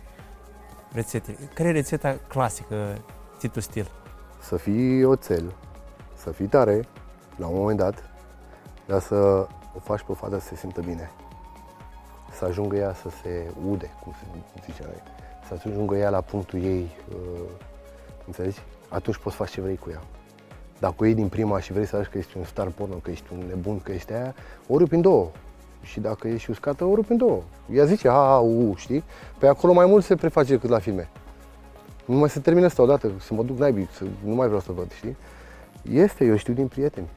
Rețete. Care e rețeta clasică, Titu Stil? Să fii oțel, să fii tare, la un moment dat, dar să o faci pe fată să se simtă bine. Să ajungă ea să se ude, cum se zice noi. Să ajungă ea la punctul ei, uh, înțelegi? Atunci poți face ce vrei cu ea. Dacă o iei din prima și vrei să arăți că ești un star porno, că ești un nebun, că ești aia, o rupi în două. Și dacă ești uscată, o rupi în două. Ea zice, ha, ha, u, știi? Pe acolo mai mult se preface decât la filme. Nu mai se termină asta odată, să mă duc naibii, să nu mai vreau să văd, știi? Este, eu știu din prieteni.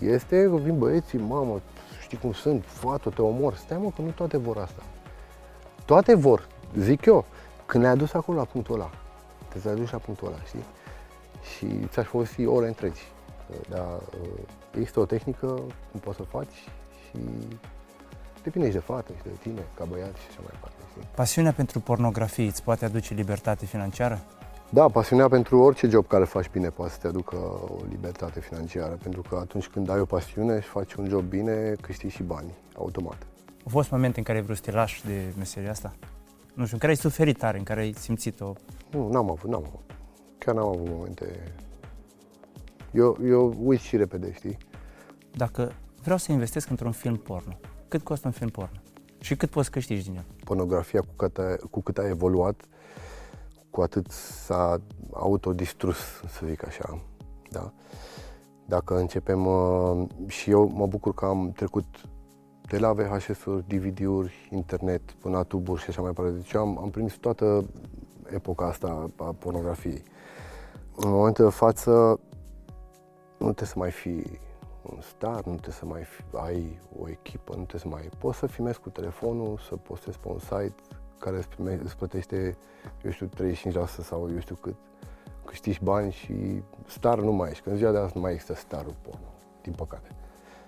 Este, vin băieții, mamă, știi cum sunt, fată, te omor. Stai mă, că nu toate vor asta. Toate vor, zic eu. Când ne-ai adus acolo la punctul ăla, te aduci la punctul ăla, știi? Și ți-aș folosi ore întregi. Dar uh, există o tehnică, cum poți să faci și depinde și de fată și de tine, ca băiat și așa mai departe. Știi? Pasiunea pentru pornografie îți poate aduce libertate financiară? Da, pasiunea pentru orice job care faci bine poate să te aducă o libertate financiară, pentru că atunci când ai o pasiune și faci un job bine, câștigi și bani, automat. Au fost momente în care ai vrut să te lași de meseria asta? Nu știu, în care ai suferit tare, în care ai simțit-o? Nu, n-am avut, n-am avut. Chiar n-am avut momente... Eu, eu uit și repede, știi? Dacă vreau să investesc într-un film porno, cât costă un film porno? Și cât poți câștigi din el? Pornografia, cu cât a, cu cât a evoluat, cu atât s-a autodistrus, să zic așa. Da? Dacă începem, uh, și eu mă bucur că am trecut de la VHS-uri, DVD-uri, internet, până la tuburi și așa mai departe. Deci am, am prins toată epoca asta a pornografiei. În momentul de față, nu trebuie să mai fii un star, nu trebuie să mai fi, ai o echipă, nu trebuie să mai... Poți să filmezi cu telefonul, să postezi pe un site care îți, prime, îți plătește, eu știu, 35% sau eu știu cât. Câștigi bani și star nu mai ești, că în ziua de azi nu mai există starul porno, din păcate.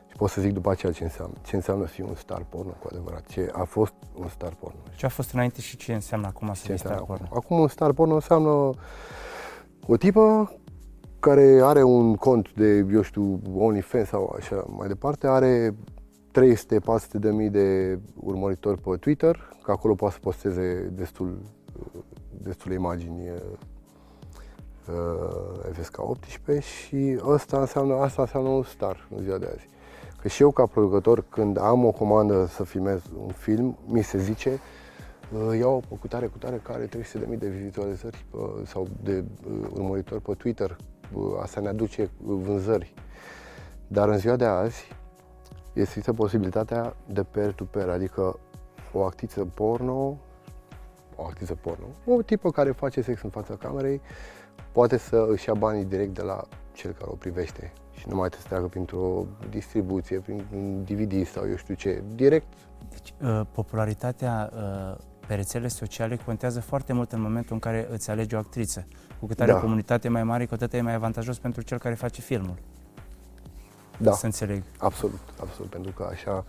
Și pot să zic după aceea ce înseamnă. Ce înseamnă să fii un star porno cu adevărat. Ce a fost un star porno. Ce a fost înainte și ce înseamnă acum să fii star porno? Acum un star porno înseamnă o tipă care are un cont de, eu știu, OnlyFans sau așa mai departe, are 300-400 de mii de urmăritori pe Twitter, că acolo poate să posteze destul, destule imagini uh, FSK 18 și asta înseamnă, asta înseamnă un star în ziua de azi. Că și eu ca producător, când am o comandă să filmez un film, mi se zice uh, iau o cutare, cutare care are 300.000 de vizualizări uh, sau de uh, urmăritori pe Twitter, uh, asta ne aduce vânzări. Dar în ziua de azi există posibilitatea de peer-to-peer, adică o actriță porno, o actriță porno, o tipă care face sex în fața camerei, poate să își ia banii direct de la cel care o privește și nu mai trebuie să treacă printr-o distribuție, prin un DVD sau eu știu ce, direct. Deci, uh, popularitatea uh, pe rețele sociale contează foarte mult în momentul în care îți alegi o actriță. Cu cât are Da. o comunitate mai mare, cu atât e mai avantajos pentru cel care face filmul. Da, Să înțeleg. absolut, absolut, pentru că așa...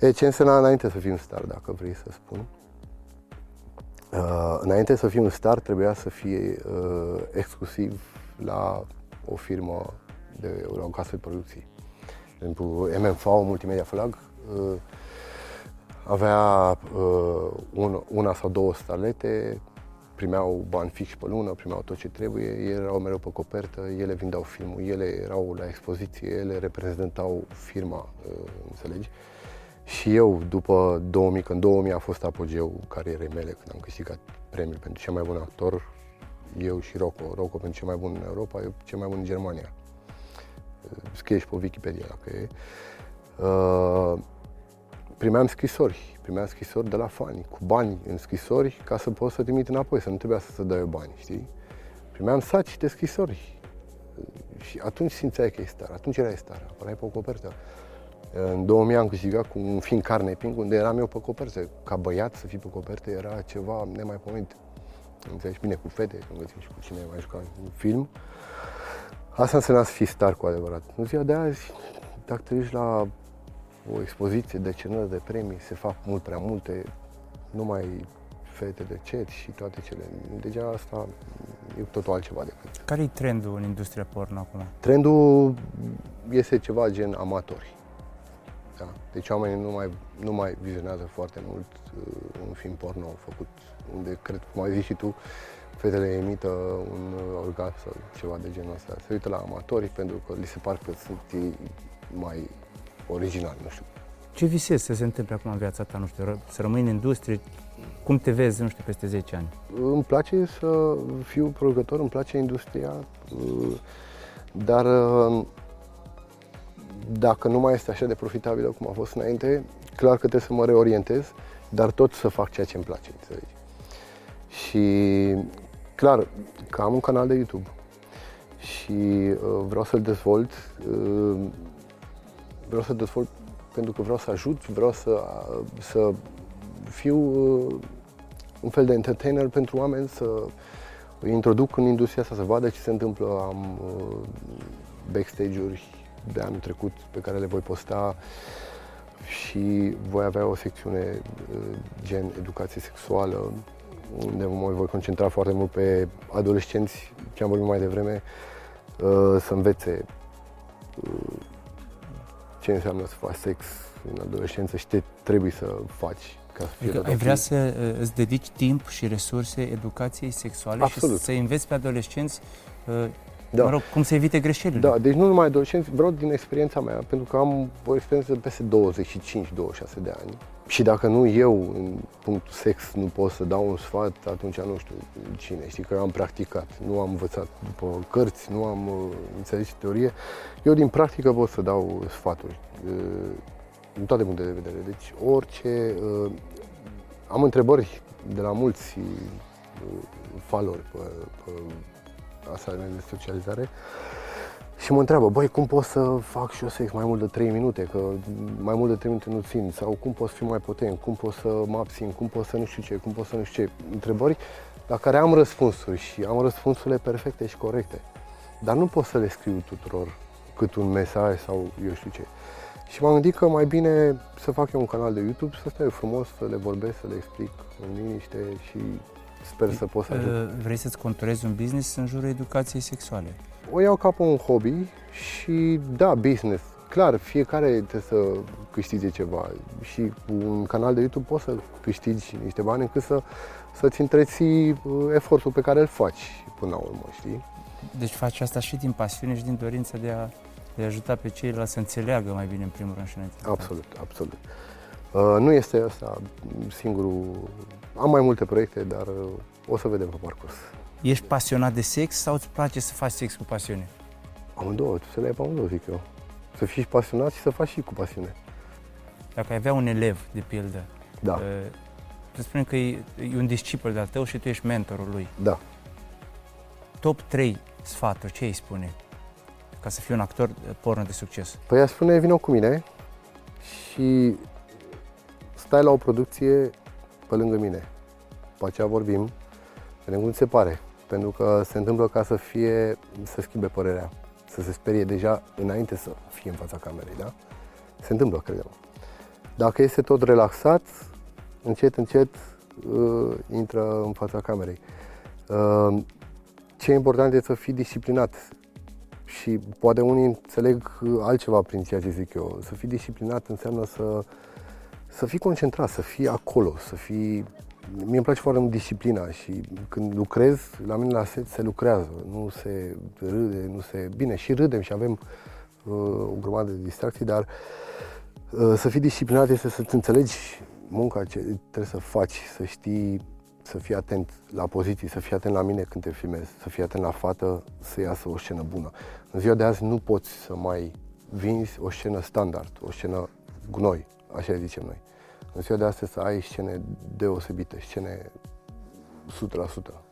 E ce însemna înainte să fii un star, dacă vrei să spun. Uh, înainte să fii un star, trebuia să fii uh, exclusiv la o firmă de la o casă de producții. De exemplu, MMV, Multimedia Flag, uh, avea uh, un, una sau două starlete, primeau bani fix pe lună, primeau tot ce trebuie, ele erau mereu pe copertă, ele vindeau filmul, ele erau la expoziție, ele reprezentau firma, uh, înțelegi? Și eu, după 2000, când 2000 a fost apogeul carierei mele, când am câștigat premiul pentru cel mai bun actor, eu și Rocco, Rocco pentru cel mai bun în Europa, eu cel mai bun în Germania. Scrie și pe Wikipedia dacă e. Uh, primeam scrisori, primeam scrisori de la fani, cu bani în scrisori, ca să pot să trimit înapoi, să nu trebuia să se dai eu bani, știi? Primeam saci de scrisori. Și atunci simțeai că e star, atunci erai star, apărai pe o copertă. În 2000 am câștigat cu un film Carneping, unde eram eu pe copertă. Ca băiat să fii pe copertă era ceva nemaipomenit. Înțelegi? Bine, cu fete, când găsim și cu cine mai jucat un film. Asta însemna să fii star cu adevărat. În ziua de azi, dacă te duci la o expoziție de cenări de premii, se fac mult prea multe, numai fete de cet și toate cele. Deja asta e totul altceva decât. Care e trendul în industria porno acum? Trendul este ceva gen amatori. Da? Deci oamenii nu mai, nu mai vizionează foarte mult uh, un film porno făcut, unde, cred, cum ai zis și tu, fetele emită un uh, orgasm sau ceva de genul ăsta. Se uită la amatori pentru că li se par că sunt ei mai originali, nu știu. Ce visezi să se întâmple acum în viața ta, nu știu, ră- să rămâi în industrie? Cum te vezi, nu știu, peste 10 ani? Îmi place să fiu producător, îmi place industria, uh, dar uh, dacă nu mai este așa de profitabilă cum a fost înainte, clar că trebuie să mă reorientez, dar tot să fac ceea ce îmi place, înțelegi? Și clar că am un canal de YouTube și uh, vreau să-l dezvolt, uh, vreau să dezvolt pentru că vreau să ajut, vreau să, uh, să fiu uh, un fel de entertainer pentru oameni, să îi introduc în industria asta, să vadă ce se întâmplă. Am uh, backstage-uri de anul trecut pe care le voi posta și voi avea o secțiune uh, gen educație sexuală, unde mă voi concentra foarte mult pe adolescenți, ce am vorbit mai devreme, uh, să învețe uh, ce înseamnă să faci sex în adolescență și ce trebuie să faci ca să fie Adică tot ai ok. vrea să uh, îți dedici timp și resurse educației sexuale Absolut. și să înveți pe adolescenți, uh, Da. mă rog, cum să evite greșelile. Da, deci nu numai adolescenți, vreau din experiența mea, pentru că am o experiență de peste 25-26 de ani. Și dacă nu eu, în punctul sex, nu pot să dau un sfat, atunci nu știu cine. Știi că eu am practicat, nu am învățat după cărți, nu am uh, înțeles teorie. Eu din practică pot să dau sfaturi, uh, în toate punctele de vedere. Deci orice... uh, Am întrebări de la mulți uh, followeri pe, pe asta de socializare și mă întreabă, băi, cum pot să fac și eu sex mai mult de 3 minute, că mai mult de 3 minute nu țin, sau cum pot să fiu mai potent, cum pot să mă abțin, cum pot să nu știu ce, cum pot să nu știu ce. Întrebări la care am răspunsuri și am răspunsurile perfecte și corecte. Dar nu pot să le scriu tuturor cât un mesaj sau eu știu ce. Și m-am gândit că mai bine să fac eu un canal de YouTube, să stau eu frumos, să le vorbesc, să le explic în liniște și sper să pot să ajut. Uh, Vrei să-ți conturezi un business în jurul educației sexuale. O iau ca pe un hobby și da, business. Clar, fiecare trebuie să câștige ceva și cu un canal de YouTube poți să câștigi niște bani încât să, să-ți întreții uh, efortul pe care îl faci până la urmă, știi? Deci faci asta și din pasiune și din dorința de a, de a ajuta pe ceilalți să înțeleagă mai bine în primul rând și înainte. de toate. Absolut, absolut. Uh, nu este asta singurul am mai multe proiecte, dar uh, o să vedem pe parcurs. Ești pasionat de sex sau îți place să faci sex cu pasiune? Amândouă, tu să le ai pe amândouă, zic eu. Să fii și pasionat și să faci și cu pasiune. Dacă ai avea un elev, de pildă, Da, uh, să spunem că e, e un discipol de-al tău și tu ești mentorul lui. da. Top 3 sfaturi, ce îi spune? Ca să fii un actor uh, porno de succes. Păi aș spune, vină cu mine și stai la o producție pe lângă mine. După aceea vorbim, vedem cum ți se pare. Pentru că se întâmplă ca să fie, să schimbe părerea, să se sperie deja înainte să fie în fața camerei, da? Se întâmplă, credem. Dacă este tot relaxat, încet, încet uh, intră în fața camerei. Uh, ce e important e să fii disciplinat și poate unii înțeleg altceva prin ceea ce zic eu. Să fii disciplinat înseamnă să, să fii concentrat, să fii acolo, să fii... Mie îmi place foarte mult disciplina și când lucrez, la mine la set se lucrează, nu se râde, nu se... Bine, și râdem și avem uh, o grămadă de distracții, dar uh, să fii disciplinat este să-ți înțelegi munca ce trebuie să faci, să știi să fii atent la poziții, să fii atent la mine când te filmezi, să fii atent la fată, să iasă o scenă bună. În ziua de azi nu poți să mai vinzi o scenă standard, o scenă gunoi, așa zicem noi. În ziua de astăzi să ai scene deosebite, scene 100%.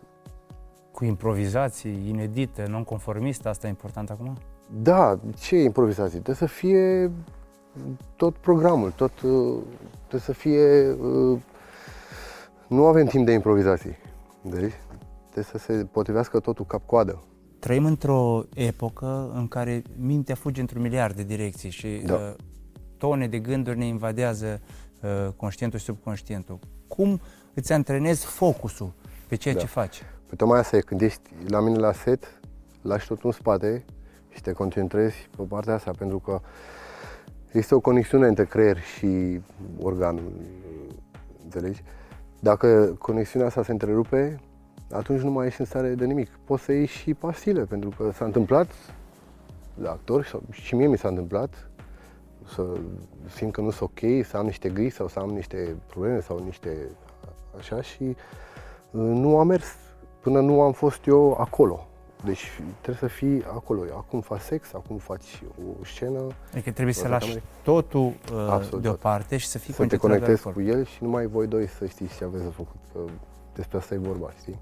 Cu improvizații, inedite, non-conformiste, asta e important acum? Da, ce e improvizație? Trebuie să fie tot programul, tot uh, trebuie să fie uh, nu avem timp de improvizații. Deci, trebuie să se potrivească totul cap-coadă. Trăim într-o epocă în care mintea fuge într-un miliard de direcții și Da. uh, tone de gânduri ne invadează uh, conștientul și subconștientul. Cum îți antrenezi focusul pe ceea Da. ce faci? Păi tocmai asta e, când ești la mine la set, lași totul în spate și te concentrezi pe partea asta, pentru că există o conexiune între creier și organul, înțelegi? Dacă conexiunea asta se întrerupe, atunci nu mai ești în stare de nimic. Poți să ieși și pastile, pentru că s-a întâmplat la actori sau- și mie mi s-a întâmplat să simt că nu sunt ok, să am niște griji sau să am niște probleme sau niște așa și uh, nu am mers până nu am fost eu acolo. Deci trebuie să fii acolo. Acum faci sex, acum faci o scenă, Adică trebuie să Fața lași camerei? totul uh, Absolut, deoparte și să fii să te concentrat pe conectezi acolo. cu el și numai voi doi să știți ce aveți de făcut. Că despre asta e vorba, știi?